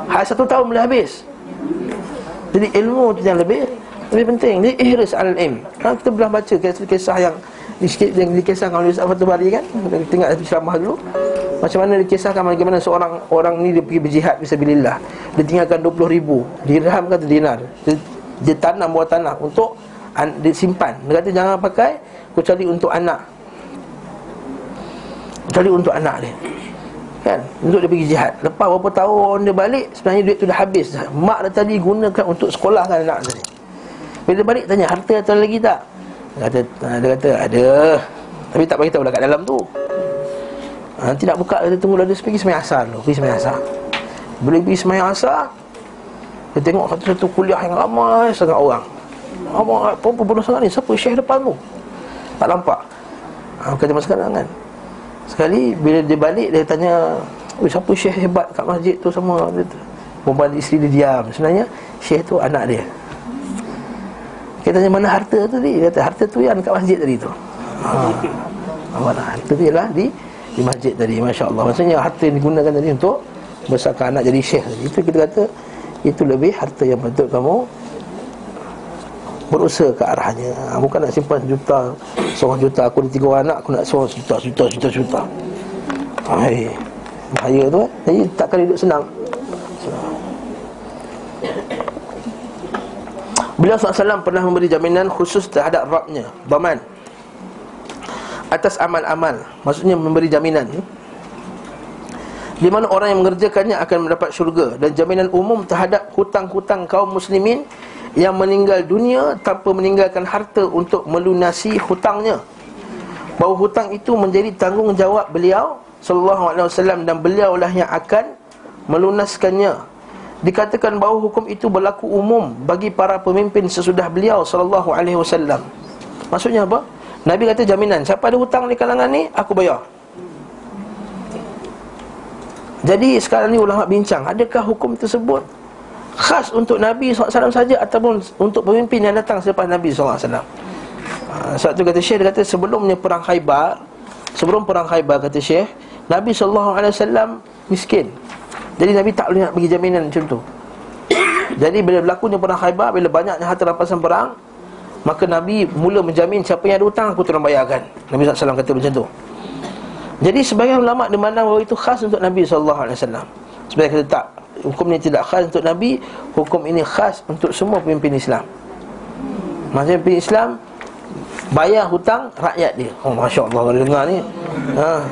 [SPEAKER 1] hal satu tahun boleh habis. Jadi ilmu tu yang lebih lebih penting. Jadi ihris al-ilm. Ha, kita belah baca kisah yang yang dikisahkan oleh Ustaz Fatul Bari kan Kita tengok ceramah dulu Macam mana dikisahkan bagaimana seorang orang ni dia pergi berjihad Bismillah Dia tinggalkan 20 ribu. Dirham kata dinar. Dia, dia tanam buat tanah untuk Dia simpan. Dia kata jangan pakai Kecuali untuk anak. Kecuali untuk anak dia. Kan? Untuk dia pergi jihad. Lepas berapa tahun dia balik Sebenarnya duit tu dah habis Mak dia tadi gunakan untuk sekolahkan anak dia. Bila dia balik tanya Harta ada lagi tak? Dia kata, ha, dia kata ada. Tapi tak beritahu lah kat dalam tu ha, Nanti nak buka Dia tunggu Dia pergi semayang asar dulu Pergi semayang asar. Bila pergi semayang asar Dia tengok satu-satu kuliah yang ramai Sangat orang. Apa apa bodoh sangat ni Siapa syekh depan tu? Tak nampak. Ha, Bukan zaman sekarang kan? Sekali bila dia balik Dia tanya siapa syekh hebat kat masjid tu semua Perempuan isteri dia diam. Sebenarnya Syekh tu anak dia. Kita tanya mana harta tu dia kata harta tu yang dekat masjid tadi tu. Ha. Harta tu ialah di di masjid tadi masya-Allah. Maksudnya harta yang digunakan tadi untuk besarkan anak jadi syekh tadi. Itu kita kata itu lebih harta yang patut kamu berusaha ke arahnya. Ha, bukan nak simpan sejuta, seorang juta aku ada tiga orang anak aku nak seorang juta, juta, juta, juta. Hai. Bahaya tu eh. Jadi takkan hidup senang. Beliau SAW pernah memberi jaminan khusus terhadap Rabnya Baman Atas amal-amal Maksudnya memberi jaminan Di mana orang yang mengerjakannya akan mendapat syurga Dan jaminan umum terhadap hutang-hutang kaum muslimin Yang meninggal dunia tanpa meninggalkan harta untuk melunasi hutangnya Bahawa hutang itu menjadi tanggungjawab beliau Sallallahu alaihi wasallam dan beliaulah yang akan melunaskannya dikatakan bahawa hukum itu berlaku umum bagi para pemimpin sesudah beliau sallallahu alaihi wasallam. Maksudnya apa? Nabi kata jaminan, siapa ada hutang di kalangan ni, aku bayar. Jadi sekarang ni ulama bincang, adakah hukum tersebut khas untuk Nabi SAW saja ataupun untuk pemimpin yang datang selepas Nabi SAW? Ha, sebab tu kata Syekh, dia kata sebelumnya perang Khaybar, sebelum perang Khaybar kata Syekh, Nabi SAW miskin. Jadi Nabi tak boleh nak bagi jaminan macam tu Jadi bila berlakunya perang khaybar Bila banyaknya harta rampasan perang Maka Nabi mula menjamin Siapa yang ada hutang aku tolong bayarkan Nabi SAW kata macam tu Jadi sebagian ulama' dimandang bahawa itu khas untuk Nabi SAW Sebenarnya kata tak Hukum ini tidak khas untuk Nabi Hukum ini khas untuk semua pemimpin Islam Maksudnya pemimpin Islam Bayar hutang rakyat dia Oh Masya Allah kalau dengar ni ha.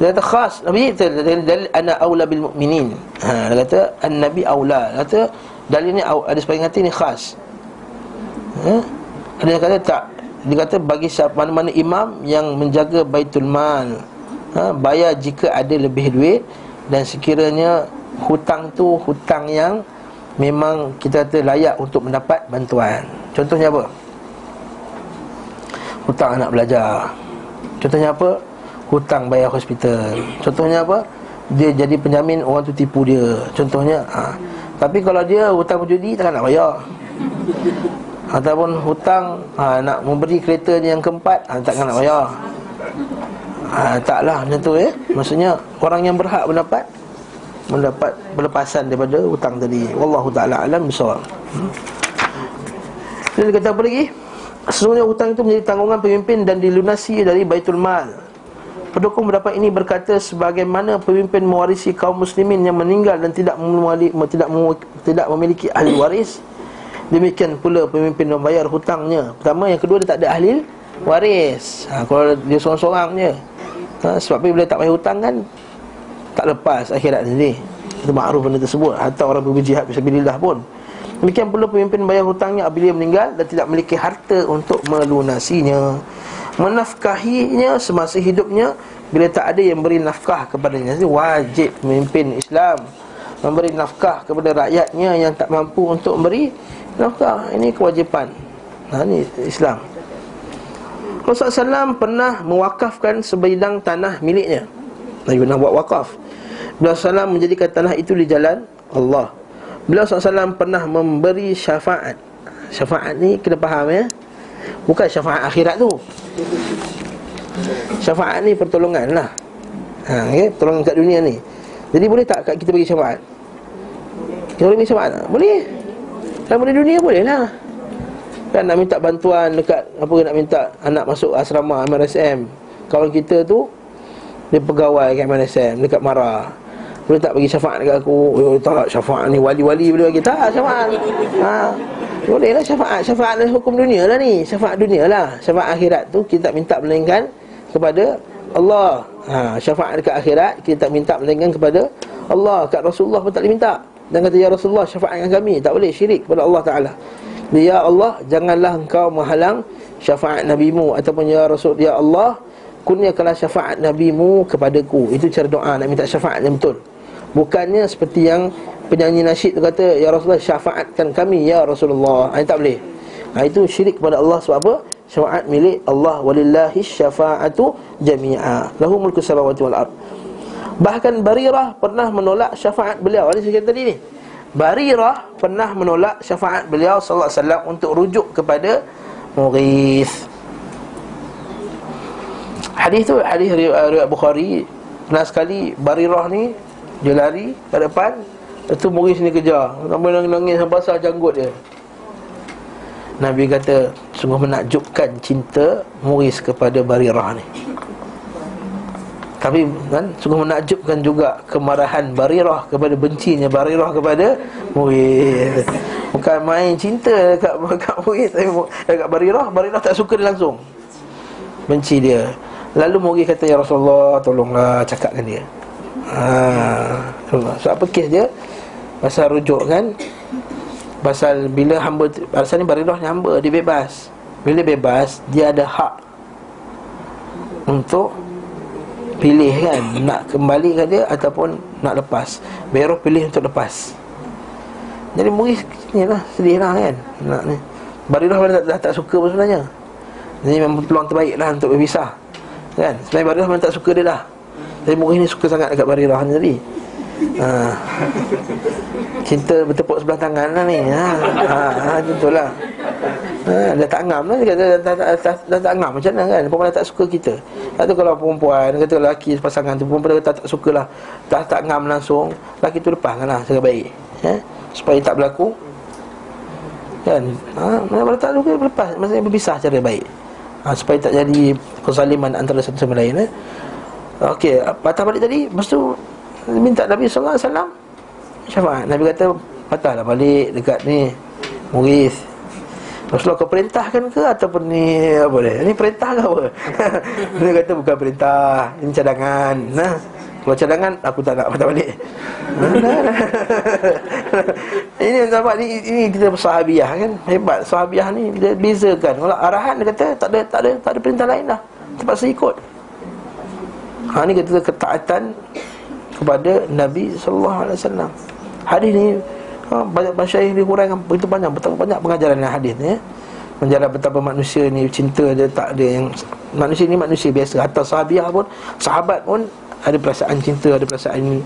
[SPEAKER 1] Dia kata khas Nabi kata dalil ana aula bil mu'minin. Ha dia kata an-nabi aula. Dia kata dalil ni ada sebagian kata ni khas. Ha? Ada yang kata tak. Dia kata bagi siapa mana-mana imam yang menjaga baitul mal ha, Bayar jika ada lebih duit Dan sekiranya hutang tu hutang yang Memang kita kata layak untuk mendapat bantuan Contohnya apa? Hutang anak belajar Contohnya apa? Hutang bayar hospital Contohnya apa? Dia jadi penjamin orang tu tipu dia Contohnya ha. Tapi kalau dia hutang berjudi takkan nak bayar Ataupun hutang ha, Nak memberi kereta ni yang keempat ha, Takkan nak bayar. Ha, Taklah macam tu eh Maksudnya orang yang berhak mendapat Mendapat berlepasan daripada hutang tadi. Wallahu ta'ala alam besar hmm. Dia kata apa lagi? Sesungguhnya hutang itu menjadi tanggungan pemimpin Dan dilunasi dari Baitul Mal. Pendukung pendapat ini berkata sebagaimana pemimpin mewarisi kaum muslimin yang meninggal dan tidak memiliki, tidak memiliki ahli waris Demikian pula pemimpin membayar hutangnya. Pertama, yang kedua dia tak ada ahli waris. Ha, Kalau dia seorang-seorang je. Ha, Sebab bila tak bayar hutang kan Tak lepas akhirat sendiri. Itu ma'ruf benda tersebut. Atau orang berjihad Bismillah pun. Demikian pula pemimpin membayar hutangnya Apabila menigal dan tidak memiliki harta Untuk melunasinya. Menafkahinya semasa hidupnya bila tak ada yang beri nafkah kepadanya. Jadi wajib memimpin Islam memberi nafkah kepada rakyatnya yang tak mampu untuk memberi nafkah ini kewajipan. Nah ini Islam. Rasulullah SAW pernah mewakafkan sebidang tanah miliknya. Nabi pernah buat wakaf. Beliau SAW menjadikan tanah itu di jalan Allah. Beliau SAW pernah memberi syafaat. Syafaat ni kena faham ya? Bukan syafaat akhirat tu. Syafaat ni pertolongan lah. Ha, okay? Pertolongan kat dunia ni. Jadi boleh tak kita bagi syafaat? Kita boleh bagi syafaat tak? Boleh Dalam benda dunia boleh lah. Kan nak minta bantuan dekat Apa nak minta anak masuk asrama MRSM Kawan kita tu Dia pegawai kat MRSM Dekat Mara. Boleh tak bagi syafaat dekat aku. Oh tak syafaat ni wali-wali boleh bagi. Tak syafaat. Ha. Boleh lah syafaat. Syafaat dalam hukum dunia lah ni. Syafaat dunia lah. Syafaat akhirat tu Kita tak minta melainkan Kepada Allah. Ha, Syafaat dekat akhirat Kita tak minta melainkan kepada Allah. Kat Rasulullah pun tak boleh minta Dan kata Ya Rasulullah syafaatkan kami Tak boleh syirik kepada Allah Ta'ala Ya Allah Janganlah engkau menghalang Syafaat Nabimu Ataupun Ya Rasul Ya Allah Kurniakanlah syafaat Nabimu kepadaku Itu cara doa Nak minta syafaat yang betul Bukannya seperti yang penyanyi nasyid tu kata ya Rasulullah syafaatkan kami ya Rasulullah. Ha, tak boleh. Ha, itu syirik kepada Allah sebab apa? Syafaat milik Allah walillahi syafaatu jami'a. Lahu mulku samawati wal. Bahkan Barirah pernah menolak syafaat beliau. Ini saya tadi ni. Barirah pernah menolak syafaat beliau sallallahu alaihi wasallam untuk rujuk kepada Mughith. Hadis tu hadis riwayat Bukhari. Pernah sekali Barirah ni dia lari ke depan itu Muris ni kejar Sampai nangis-nangis sampai basah janggut dia Nabi kata Sungguh menakjubkan cinta Muris kepada Barirah ni Tapi kan Sungguh menakjubkan juga Kemarahan Barirah kepada bencinya Barirah kepada Muris Bukan main cinta dekat, dekat Muris Dekat Barirah. Barirah tak suka dia langsung. Benci dia. Lalu Muris kata Ya Rasulullah Tolonglah cakapkan dia. Haa Sebab apa kes dia? Pasal rujuk kan? Pasal bila hamba Pasal ni baridah ni hamba Dia bebas. Bila bebas Dia ada hak Untuk Pilih kan Nak kembali ke dia Ataupun nak lepas. Beroh pilih untuk lepas. Jadi murid Ni lah Sedih lah kan nak, ni. Baridah dah, dah tak suka pun sebenarnya. Jadi memang peluang terbaik lah Untuk berpisah Kan. Sebenarnya baridah memang tak suka dia dah. Jadi murid ni suka sangat Dekat barirah ni tadi ha. Cinta bertepuk sebelah tangan lah ni ha. Ha. Ha. Contohlah ha. Dah tak ngam lah Dia kata dah, dah, dah, dah, dah tak ngam macam mana kan Perempuan tak suka kita Tak tu kalau perempuan Kata lelaki pasangan tu Perempuan kata tak suka lah Dah tak ngam langsung Lelaki tu lepaskan lah Cara baik ha. Supaya tak berlaku Kan ha. Mana tak suka lepas Maksudnya berpisah cara baik ha. Supaya tak jadi Kezaliman antara satu sama lain eh. Okey, patah balik tadi Lepas tu minta Nabi wasallam syafaat. Nabi kata patahlah balik dekat ni Muris. Rasulullah kau perintahkan ke ataupun ni apa dia? Ni perintah ke apa? dia kata bukan perintah, ini cadangan. Nah, kalau cadangan aku tak nak patah balik. ini nampak ni ini kita sahabiah kan. Hebat sahabiah ni dia bezakan. Kalau arahan dia kata tak ada tak ada tak ada perintah lain dah. Terpaksa ikut. Ha ni kata ketaatan kepada Nabi sallallahu alaihi wasallam. Hadis ni ha, banyak masyaikh dihuraikan begitu banyak betapa banyak pengajaran dalam hadis ni ya. Menjara betapa manusia ni cinta dia tak ada yang manusia ni manusia biasa. Hatta sahabiah pun sahabat pun ada perasaan cinta ada perasaan ini.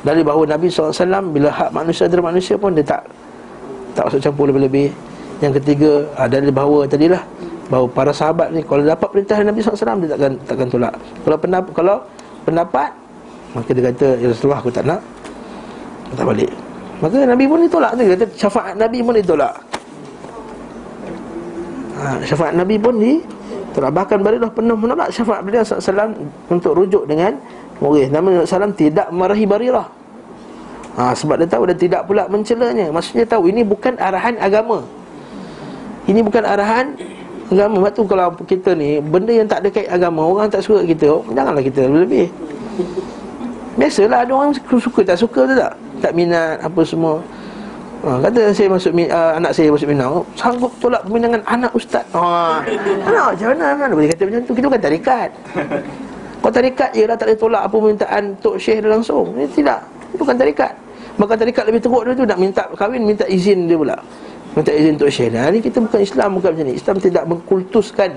[SPEAKER 1] Dari bahawa Nabi SAW bila hak manusia adalah manusia pun dia tak tak masuk campur lebih-lebih. Yang ketiga ada dari bahawa tadilah bahawa para sahabat ni kalau dapat perintah Nabi SAW dia takkan takkan tolak. Kalau pendapat kalau pendapat maka dia kata ya Rasulullah aku tak nak. Aku tak balik. Maka Nabi pun ditolak. Dia kata syafaat Nabi pun ditolak. Ha, syafaat Nabi pun di tolak. Bahkan Baridah pernah menolak syafaat beliau SAW untuk rujuk dengan murid. Nabi SAW tidak marahi Barirah ha, sebab dia tahu dan tidak pula mencelanya. Maksudnya tahu ini bukan arahan agama. Ini bukan arahan agama. Sebab tu kalau kita ni Benda yang tak ada kait agama Orang tak suka kita Janganlah kita lebih-lebih Biasalah ada orang suka tak suka tu tak? Tak minat apa semua. Ha, Kata saya masuk uh, Anak saya masuk minang Sanggup tolak peminangan anak ustaz? Ha, Anak macam mana Mana boleh kata macam tu Kita bukan tarikat. Kalau tarikat je lah Tak boleh tolak apa permintaan Tok Syekh dia langsung. Ini tidak Itu bukan tarikat. Maka tarikat lebih teruk dia tu Nak minta kahwin Minta izin dia pula. Minta izin untuk Syekh. Nah, ini kita bukan Islam Bukan macam ni. Islam tidak mengkultuskan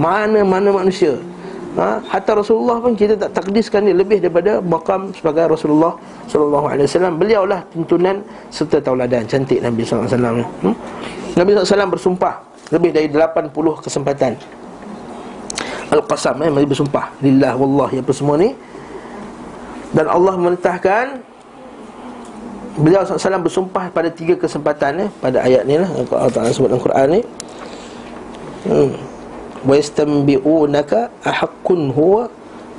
[SPEAKER 1] Mana-mana manusia ha? Hatta Rasulullah pun kita tak takdiskan dia lebih daripada makam sebagai Rasulullah wasallam. Beliaulah tuntunan serta tauladan cantik Nabi wasallam. Hmm? Nabi wasallam bersumpah lebih dari 80 kesempatan. Al-Qasam eh Nabi bersumpah lillah wallahi apa semua ni. Dan Allah mentahkan Beliau SAW bersumpah pada tiga kesempatan eh, Pada ayat ni lah Allah Ta'ala sebut dalam Quran ni hmm wa yastanbi'unaka ahaqqun huwa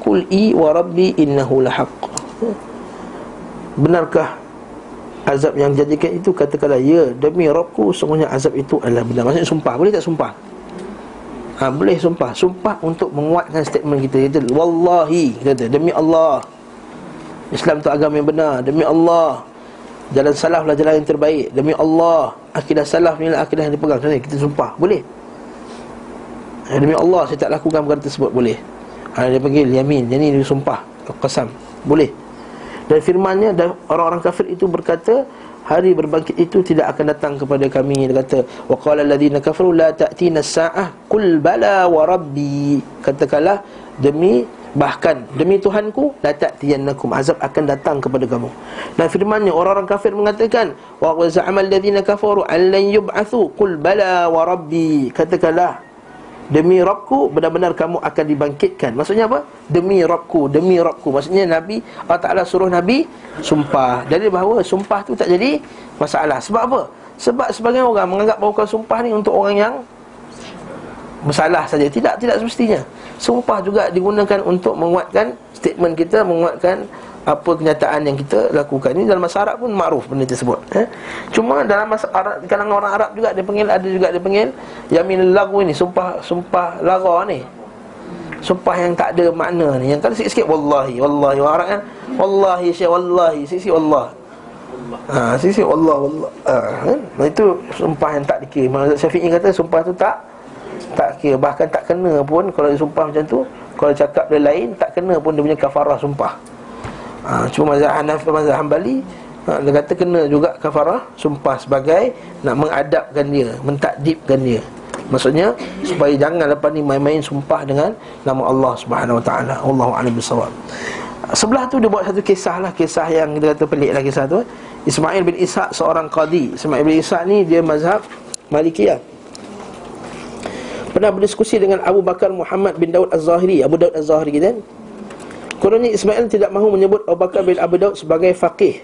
[SPEAKER 1] qul i wa rabbi innahu lahaq benarkah azab yang dijadikan itu? Katakanlah ya demi Rabbku semuanya azab itu adalah benar. Maksudnya sumpah. Boleh tak sumpah? Ha, boleh sumpah. Sumpah untuk menguatkan statement kita. Itu wallahi kata demi Allah. Islam tu agama yang benar. Demi Allah. Jalan salaf lah jalan yang terbaik. Demi Allah. Akidah salaf ni akidah yang dipegang. Kita sumpah. Boleh? Eh, demi Allah saya tak lakukan perkara tersebut. Boleh. Ha, Dia panggil yamin. Jadi dia sumpah. Qasam. Boleh. Dan firmannya dan orang-orang kafir itu berkata Hari berbangkit itu tidak akan datang kepada kami. Dia kata Wa qala alladhina kafaru la ta'tina sa'ah Qul bala wa rabbi. Katakanlah Demi Bahkan Demi Tuhanku La ta'tiyannakum. Azab akan datang kepada kamu. Dan firmannya Orang-orang kafir mengatakan Wa za'amal alladhina kafaru An lan Qul bala wa rabbi. Katakanlah Demi Rabbku benar-benar kamu akan dibangkitkan. Maksudnya apa? Demi Rabbku Demi Rabbku Maksudnya Nabi Allah Ta'ala suruh Nabi Sumpah. Jadi bahawa sumpah tu tak jadi Masalah. Sebab apa? Sebab sebagian orang menganggap bahawa sumpah ni untuk orang yang Bersalah saja. Tidak, tidak semestinya. Sumpah juga digunakan untuk menguatkan Statement kita Menguatkan apa kenyataan yang kita lakukan ini dalam masa Arab pun makruf benda tersebut eh? cuma dalam masa Arab kalangan orang Arab juga dia panggil ada juga dia panggil yamin lagu ini sumpah sumpah lara ni. Sumpah yang tak ada makna ni. Yang kalau sikit-sikit wallahi wallahi. Orang Arab kan wallahi syekh wallahi. Sikit-sikit wallah. Ha sikit-sikit wallah wallah. Ha, kan? itu sumpah yang tak dikira Mazhab Syafi'i kata sumpah tu tak tak kira bahkan tak kena pun kalau dia sumpah macam tu kalau cakap dia lain tak kena pun dia punya kafarah sumpah ha, Cuma mazhab Hanafi mazhab Hanbali ha, Dia kata kena juga kafarah Sumpah sebagai nak mengadapkan dia Mentakdibkan dia. Maksudnya supaya jangan lepas ni main-main sumpah dengan nama Allah Subhanahu Wa Taala. Allahu a'lam bissawab. Sebelah tu dia buat satu kisah lah Kisah yang kita kata pelik lah kisah tu. Ismail bin Ishaq seorang qadi. Ismail bin Ishaq ni dia mazhab Malikiyah. Pernah berdiskusi dengan Abu Bakar Muhammad bin Daud Az-Zahiri. Abu Daud Az-Zahiri kan Kononnya Ismail tidak mahu menyebut Abu Bakar bin Abu Daud sebagai faqih.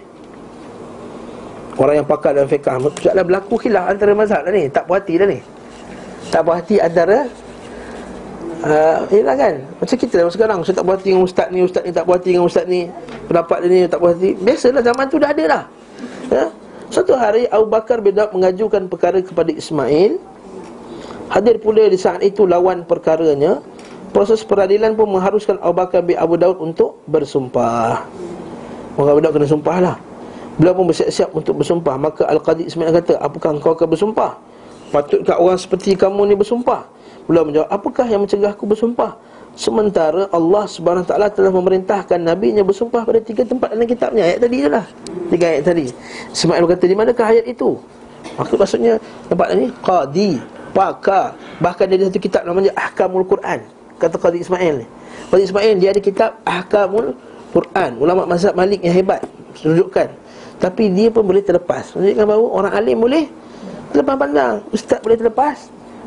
[SPEAKER 1] Orang yang pakar dalam fiqah Soalan berlaku khilaf antara mazhab dah ni? Tak puas hati dah ni. Tak puas hati antara uh, Yelah kan? Macam kita dalam sekarang Saya tak puas hati dengan ustaz ni Ustaz ni tak puas hati dengan ustaz ni Pendapat dia ni tak puas hati. Biasalah zaman tu dah ada dah ya? Satu hari Abu Bakar bin Daud mengajukan perkara kepada Ismail. Hadir pula di saat itu lawan perkaranya Proses peradilan pun mengharuskan Abu Bakar bin Abu Daud untuk bersumpah. Maka Abu Daud kena sumpah lah Beliau pun bersiap-siap untuk bersumpah. Maka Al-Qadi Ismail kata Apakah engkau akan bersumpah? Patutkah orang seperti kamu ni bersumpah? Beliau menjawab Apakah yang mencegah aku bersumpah? Sementara Allah Taala telah memerintahkan Nabi-Nya bersumpah pada tiga tempat dalam kitabnya. Ayat tadi je lah. Tiga ayat tadi. Ismail berkata di manakah ayat itu? Maka maksudnya tempat ini Qadi Pakar Bahkan ada satu kitab namanya Ahkamul Quran Kata Qadi Ismail ni. Qadi Ismail dia ada kitab Ahkamul Quran. Ulama mazhab Malik yang hebat. Tunjukkan. Tapi dia pun boleh terlepas. Menunjukkan bahawa orang alim boleh Terlepas pandang. Ustaz boleh terlepas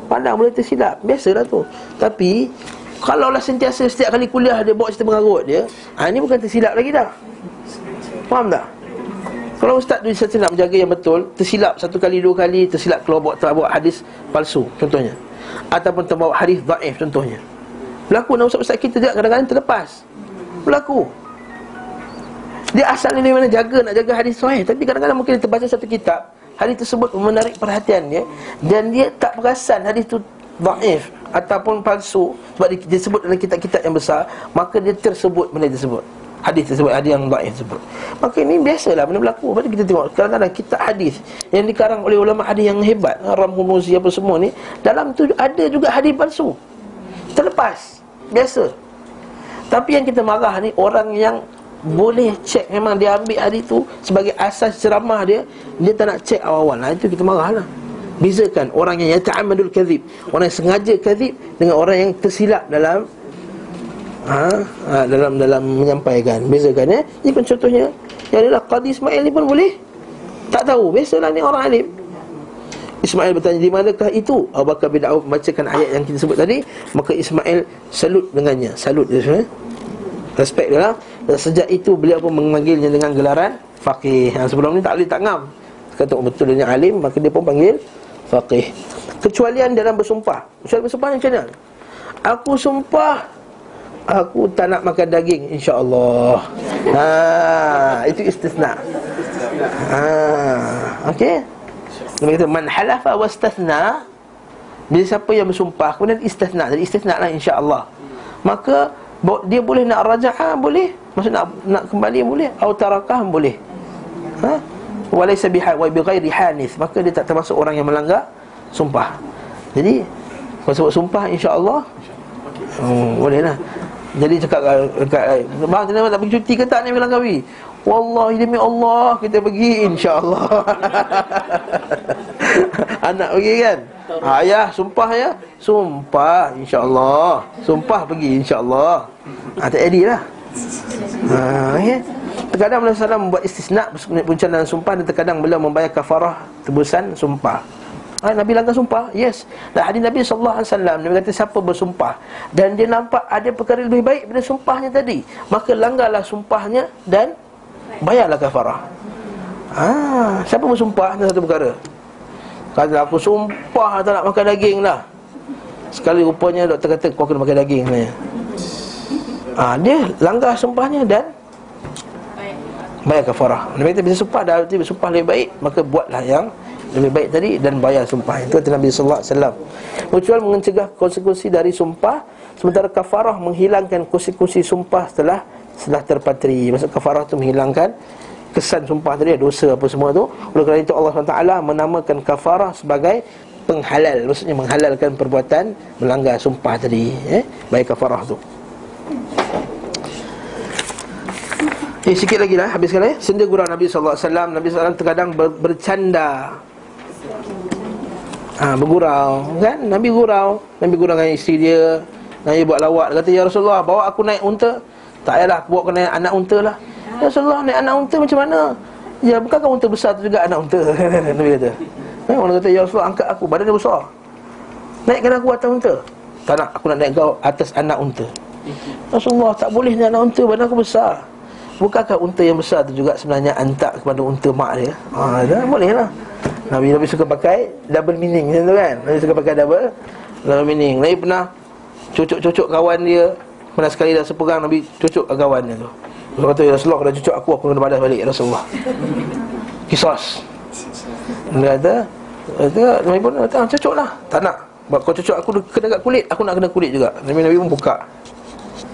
[SPEAKER 1] Pandang boleh tersilap. Biasalah tu. Tapi Kalaulah sentiasa setiap kali kuliah dia bawa cerita mengarut dia ha, Ini bukan tersilap lagi dah. Faham tak? Kalau ustaz tu sentiasa nak menjaga yang betul Tersilap satu kali, dua kali Tersilap kalau bawa, bawa hadis palsu Contohnya. Ataupun terbawa hadis daif contohnya Berlaku dan ustaz-ustaz kita juga kadang-kadang terlepas. Berlaku. Dia asalnya dari mana jaga Nak jaga hadis sahih. Tapi kadang-kadang mungkin dia terbaca satu kitab Hadis tersebut menarik perhatian dia Dan dia tak perasan hadis tu Daif Ataupun palsu Sebab dia, dia sebut dalam kitab-kitab yang besar Maka dia tersebut benda tersebut. Hadis tersebut, hadis yang daif tersebut. Maka ini biasalah benda berlaku. Tu kita tengok Kadang-kadang kitab hadis Yang dikarang oleh ulama hadis yang hebat Ram Humuzi apa semua ni Dalam tu ada juga hadis palsu. Terlepas Biasa. Tapi yang kita marah ni Orang yang boleh cek Memang dia ambil hadis tu Sebagai asas ceramah dia Dia tak nak cek awal-awal. Nah, Itu kita marah lah. Bezakan orang yang yata'amadul kadhib. Orang yang sengaja kadhib Dengan orang yang tersilap dalam ha, ha, dalam dalam menyampaikan. Bezakan ya Ini pun contohnya. Yang adalah Qadi Ismail ni pun boleh. Tak tahu. Biasalah ni orang alim Ismail bertanya di manakah itu? Abu Bakar bin Auf membacakan ayat yang kita sebut tadi. Maka Ismail salut dengannya. Salut dia sebenarnya Respect dia lah. Dan sejak itu beliau pun memanggilnya dengan gelaran Faqih. Ha, Sebelum ni tak boleh tak ngam. Kata oh, betul dia alim. Maka dia pun panggil Faqih. Kecualian dalam bersumpah. Kecuali bersumpah macam mana? Aku sumpah Aku tak nak makan daging InsyaAllah. Ha, Itu istisna. Ha, Okey Nabi kata Man halafa wastathna Bila siapa yang bersumpah Kemudian istisna Jadi istisna lah insyaAllah. Maka dia boleh nak raja'ah Boleh. Maksud nak, nak kembali boleh. Atau tarakah boleh. Ha? Walaysa biha wa bighairi hanis Maka dia tak termasuk orang yang melanggar Sumpah. Jadi Kalau sebut sumpah insyaAllah hmm, Boleh lah Jadi cakap dekat Bang kenapa tak pergi cuti ke tak ni bilang kami Wallahi demi Allah Kita pergi insyaAllah. Anak pergi kan? Ayah sumpah ya. Sumpah insyaAllah. Sumpah pergi insyaAllah. Ha, Tak jadi lah. Ha, okay. Terkadang Nabi SAW membuat istisna Punca dan sumpah Dan terkadang beliau membayar kafarah Tebusan sumpah. Ha, Nabi langgar sumpah Yes. Dan hadis Nabi SAW Nabi kata siapa bersumpah Dan dia nampak ada perkara lebih baik Daripada sumpahnya tadi Maka langgarlah sumpahnya Dan Bayarlah kafarah. Ha, Siapa bersumpah satu perkara? Kata aku sumpah tak nak makan daging lah. Sekali rupanya doktor kata kau kena makan daging sebenarnya. Ha, Dia langgar sumpahnya dan Bayar kafarah. Nabi kata bisa sumpah dah Bisa sumpah lebih baik Maka buatlah yang lebih baik tadi Dan bayar sumpah. Itu kata Nabi SAW Kecuali mencegah konsekuensi dari sumpah Sementara kafarah menghilangkan konsekuensi sumpah setelah Setelah terpatri Maksud kafarah itu menghilangkan kesan sumpah tadi dosa apa semua tu. Oleh kerana itu Allah SWT menamakan kafarah sebagai penghalal. Maksudnya menghalalkan perbuatan melanggar sumpah tadi eh? Baik kafarah tu. Eh sikit lagi lah. Habiskan eh? Senda gurau Nabi SAW Nabi SAW terkadang ber, bercanda. Ha, Bergurau kan? Nabi gurau. Nabi gurau dengan isteri dia. Nabi buat lawak. Dia kata Ya Rasulullah bawa aku naik unta Tak payahlah aku naik anak unta lah. Ya Rasulullah naik anak unta macam mana? Ya bukankah unta besar tu juga anak unta? Nabi kata. Eh, Orang kata Ya Rasulullah angkat aku. Badan dia besar. Naikkan aku atas unta. Tak nak aku nak naik kau atas anak unta. Rasulullah tak boleh naik anak unta badan aku besar. Bukankah unta yang besar tu juga sebenarnya antak kepada unta mak dia? Ha, dah, Boleh lah. Nabi Nabi suka pakai double meaning macam tu kan? Nabi suka pakai double double meaning. Nabi pernah cucuk-cucuk kawan dia Pernah sekali dah sepegang Nabi cucuk kawan dia tu. Dia kata, Ya Rasulullah, kalau cucuk aku, aku kena balas balik, Ya Rasulullah. Kisos. Dia kata, Nabi pun kata, ah, cucuk lah. Tak nak. Kau cucuk aku kena kat kulit, aku nak kena kulit juga. Nabi Nabi pun buka.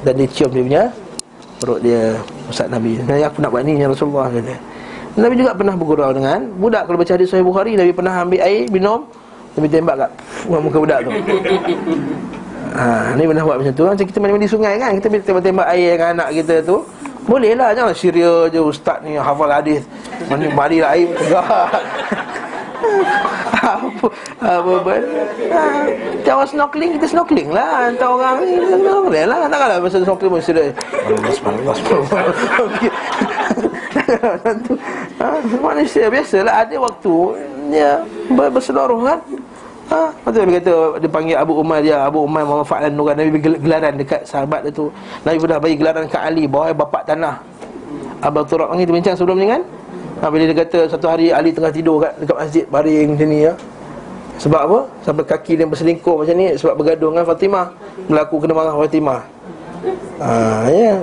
[SPEAKER 1] Dan dia cium dia punya Perut dia Ustaz Nabi. Nabi aku nak buat ni, Ya Rasulullah kata. Nabi juga pernah bergurau dengan Budak. Kalau baca hadis Sahih Bukhari Nabi pernah ambil air, minum Nabi tembak kat muka budak tu Ha, ni pernah buat macam tu Macam kita mandi-mandi sungai kan Kita tembak-tembak air dengan anak kita tu Boleh lah Jangan syria je Ustaz ni hafal hadis Mandi mari lah air tegak apa apa ber ha, jawab snorkeling kita snorkeling lah hantar orang ni snorkeling lah takkanlah masa snorkeling mesti dia Allah ha, manusia biasalah ada waktu dia ber, berseluruh kan Ha, Lepas Nabi kata Dia panggil Abu Umar dia Abu Umar Muhammad Fa'lan Nuran. Nabi gelaran dekat sahabat dia tu. Nabi pernah bagi gelaran kat Ali Bawa bapak tanah. Abang ni Kita bincang sebelum ni kan? Ha, Bila dia kata Satu hari Ali tengah tidur kat, dekat masjid Baring macam ni ya. Sebab apa? Sampai kaki dia berselingkuh macam ni Sebab bergaduh dengan Fatimah. Berlaku kena marah Fatimah ha, Ya.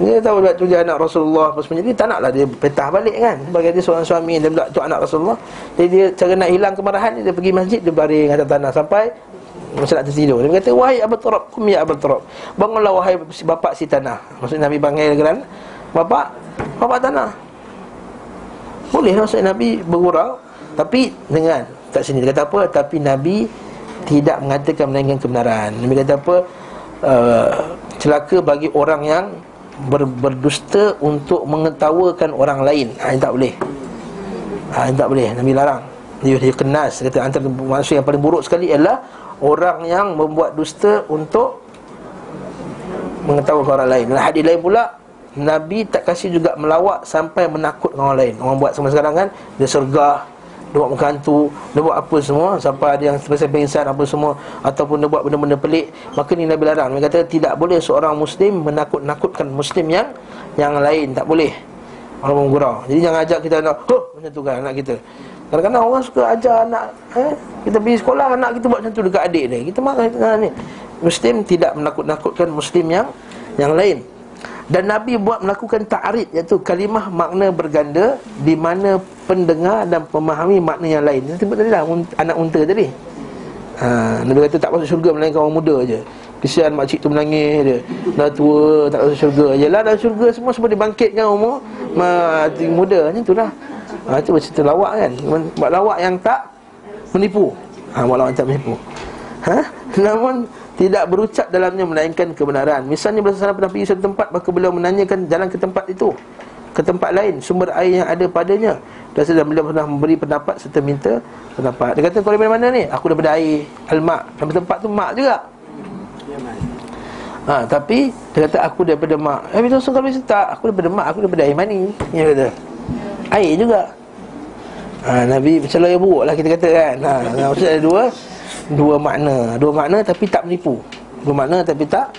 [SPEAKER 1] Dia tahu sebab tu dia anak Rasulullah apa semua. Jadi tak naklah dia petah balik kan. Sebagai dia seorang suami Dia pula tu anak Rasulullah. Jadi dia cara nak hilang kemarahan Dia pergi masjid Dia baring atas tanah Sampai Masa nak tertidur. Dia kata Wahai Abu Turab Kum ya Abu Turab. Bangunlah wahai bapak si tanah. Maksudnya Nabi panggil kan Bapak Bapak tanah. Boleh lah maksudnya Nabi bergurau Tapi dengan Kat sini. Dia kata apa? Tapi Nabi Tidak mengatakan melainkan kebenaran. Nabi kata apa? Uh, Celaka bagi orang yang ber, berdusta untuk mengetawakan orang lain. Ha, tak boleh. Ha, tak boleh. Nabi larang. Dia, dia kenas. Kata antara manusia yang paling buruk sekali adalah orang yang membuat dusta untuk mengetawakan orang lain. Dalam hadis lain pula, Nabi tak kasih juga melawak sampai menakutkan orang lain. Orang buat sama sekarang kan, dia sergah, dia buat mengkantu Dia buat apa semua Sampai ada yang terpaksa pingsan apa semua Ataupun dia buat benda-benda pelik Maka ni Nabi larang. Dia kata tidak boleh seorang Muslim Menakut-nakutkan Muslim yang Yang lain. Tak boleh. Orang menggurau Jadi jangan ajak kita nak Huh Macam tu kan anak kita. Kadang-kadang orang suka ajar anak eh? Kita pergi sekolah Anak kita buat macam tu dekat adik dia. Kita marah kita ni Muslim tidak menakut-nakutkan Muslim yang Yang lain dan Nabi buat melakukan ta'arid Iaitu kalimah makna berganda Di mana pendengar dan pemahami makna yang lain. Dia sebut tadi lah Anak unta tadi. Ha, Nabi kata tak masuk syurga Melainkan orang muda je Kesian makcik tu menangis dia. Dah tua tak masuk syurga. Yelah dalam syurga semua Semua dibangkitkan umur. Mati muda Macam tu lah. Ha, Itu cerita lawak kan. Buat lawak yang tak Menipu. Ha, Buat lawak yang tak menipu. Ha? Namun tidak berucap dalamnya melainkan kebenaran. Misalnya Rasulullah pernah pergi satu tempat maka beliau menanyakan jalan ke tempat itu ke tempat lain sumber air yang ada padanya dan sedang beliau pernah memberi pendapat serta minta pendapat. Dia kata kau dari mana ni? Aku daripada air al-mak. Dari tempat tu mak juga. Ha, tapi dia kata aku daripada mak. Eh betul kalau tak aku daripada mak, aku daripada air mani. Dia kata. Air juga. Ha, Nabi macam yang buruk lah kita kata kan. Ha, maksudnya ada dua dua makna. Dua makna tapi tak menipu. Dua makna tapi tak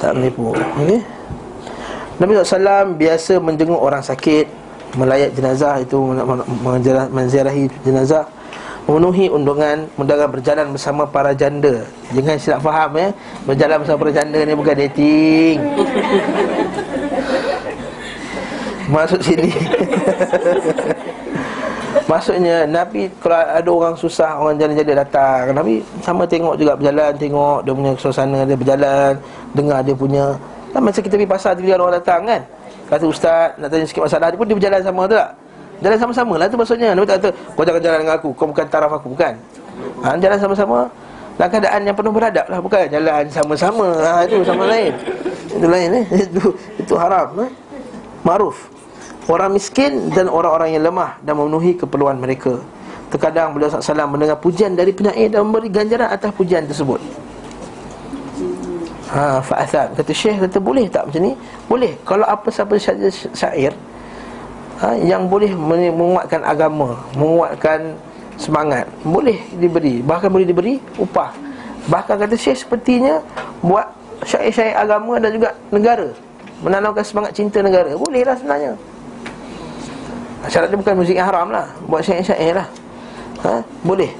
[SPEAKER 1] tak menipu. Okey. Nabi SAW biasa menjenguk orang sakit Melayat jenazah itu Menziarahi jenazah Memenuhi undangan Undangan berjalan bersama para janda. Jangan silap faham ya Berjalan bersama para janda ni bukan dating. Masuk sini Maksudnya Nabi kalau ada orang susah Orang jalan-jalan datang. Nabi sama tengok juga berjalan Tengok. Dia punya suasana dia berjalan Dengar dia punya. Kan Macam kita pergi pasar Tiba-tiba orang datang kan? Kata ustaz nak tanya sikit masalah Dia pun dia berjalan sama tu tak? Jalan sama-sama lah tu maksudnya. Nabi tak kata Kau jangan jalan dengan aku Kau bukan taraf aku. Bukan. Ha, Jalan sama-sama. Dalam keadaan yang penuh beradab lah Bukan? Jalan sama-sama. Ha, Itu sama lain. Itu lain eh. Itu, itu haram eh? Maruf Orang miskin dan orang-orang yang lemah Dan memenuhi keperluan mereka. Terkadang beliau SAW mendengar pujian dari penyair Dan memberi ganjaran atas pujian tersebut. Ha, fa'athab. Kata Syekh, kata boleh tak macam ni? Boleh, kalau apa siapa syair ha, Yang boleh menguatkan agama Menguatkan semangat Boleh diberi, bahkan boleh diberi upah. Bahkan kata Syekh sepertinya Buat syair-syair agama dan juga negara Menanamkan semangat cinta negara. Bolehlah sebenarnya Syarat dia bukan muzik yang haram lah. Buat syair-syair lah. Ha? Boleh.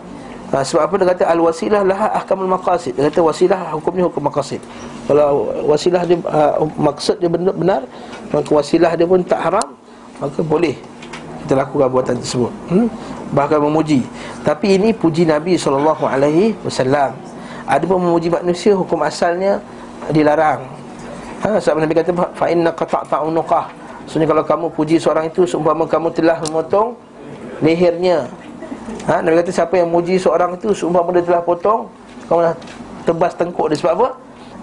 [SPEAKER 1] Ha, Sebab apa? Dia kata Al-wasilah laha ahkamul maqasid. Dia kata wasilah hukumnya hukum maqasid. Kalau wasilah dia uh, Maksud dia benar, benar Maka wasilah dia pun tak haram Maka boleh Kita lakukan buatan tersebut. Hmm? Bahkan memuji. Tapi ini puji Nabi SAW Ada pun memuji manusia Hukum asalnya dilarang. Ha, Sebab Nabi kata Fa'inna qata'ta'unuqah Maksudnya kalau kamu puji seorang itu Seumpama kamu telah memotong lehernya ha? Nabi kata siapa yang muji seorang itu Seumpama dia telah potong Kamu dah tebas tengkuk dia sebab apa?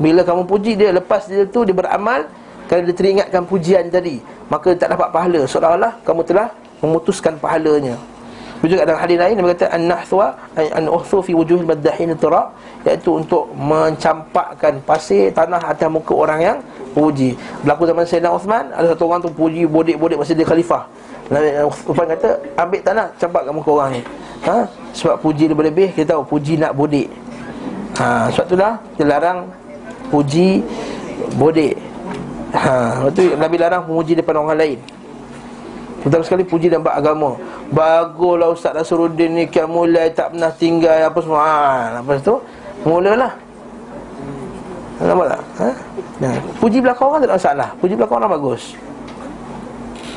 [SPEAKER 1] Bila kamu puji dia lepas dia tu dia beramal kerana dia teringatkan pujian tadi, maka tak dapat pahala. Seolah-olah kamu telah memutuskan pahalanya. Juga dalam hadis lain dia berkata an-nahtwa an uhthu fi wujuhil maddahin turab iaitu untuk mencampakkan pasir tanah atas muka orang yang puji. Berlaku zaman Sayyidina Uthman ada satu orang tu puji bodek-bodek masa dia khalifah. Nabi Uthman kata ambil tanah campak kat muka orang ni. Ha? Sebab puji lebih-lebih kita tahu puji nak bodek. Ha, sebab itulah dia larang puji bodek. Ha, lepas tu Nabi larang memuji depan orang lain. Pertama sekali puji dan bab agama. Baguslah Ustaz Nasruddin ni Kiam mulai tak pernah tinggal Apa semua. Ha, Lepas tu Mulalah. Nampak tak? Ha? Nah, puji belakang orang tak ada masalah. Puji belakang orang bagus.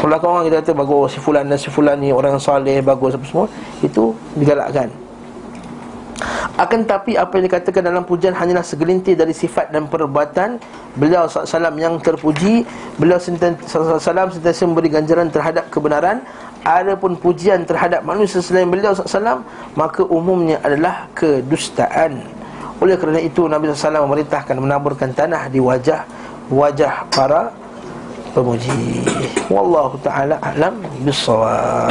[SPEAKER 1] Belakang orang kita kata bagus Si fulan dan si fulan ni Orang saleh bagus apa semua. Itu digalakkan akan tapi apa yang dikatakan dalam pujian hanyalah segelintir dari sifat dan perbuatan Beliau SAW yang terpuji. Beliau SAW sentiasa memberi ganjaran terhadap kebenaran. Adapun pujian terhadap manusia selain beliau SAW Maka umumnya adalah kedustaan. Oleh kerana itu Nabi SAW memerintahkan menaburkan tanah di wajah Wajah para pemuji. Wallahu ta'ala alam bisawab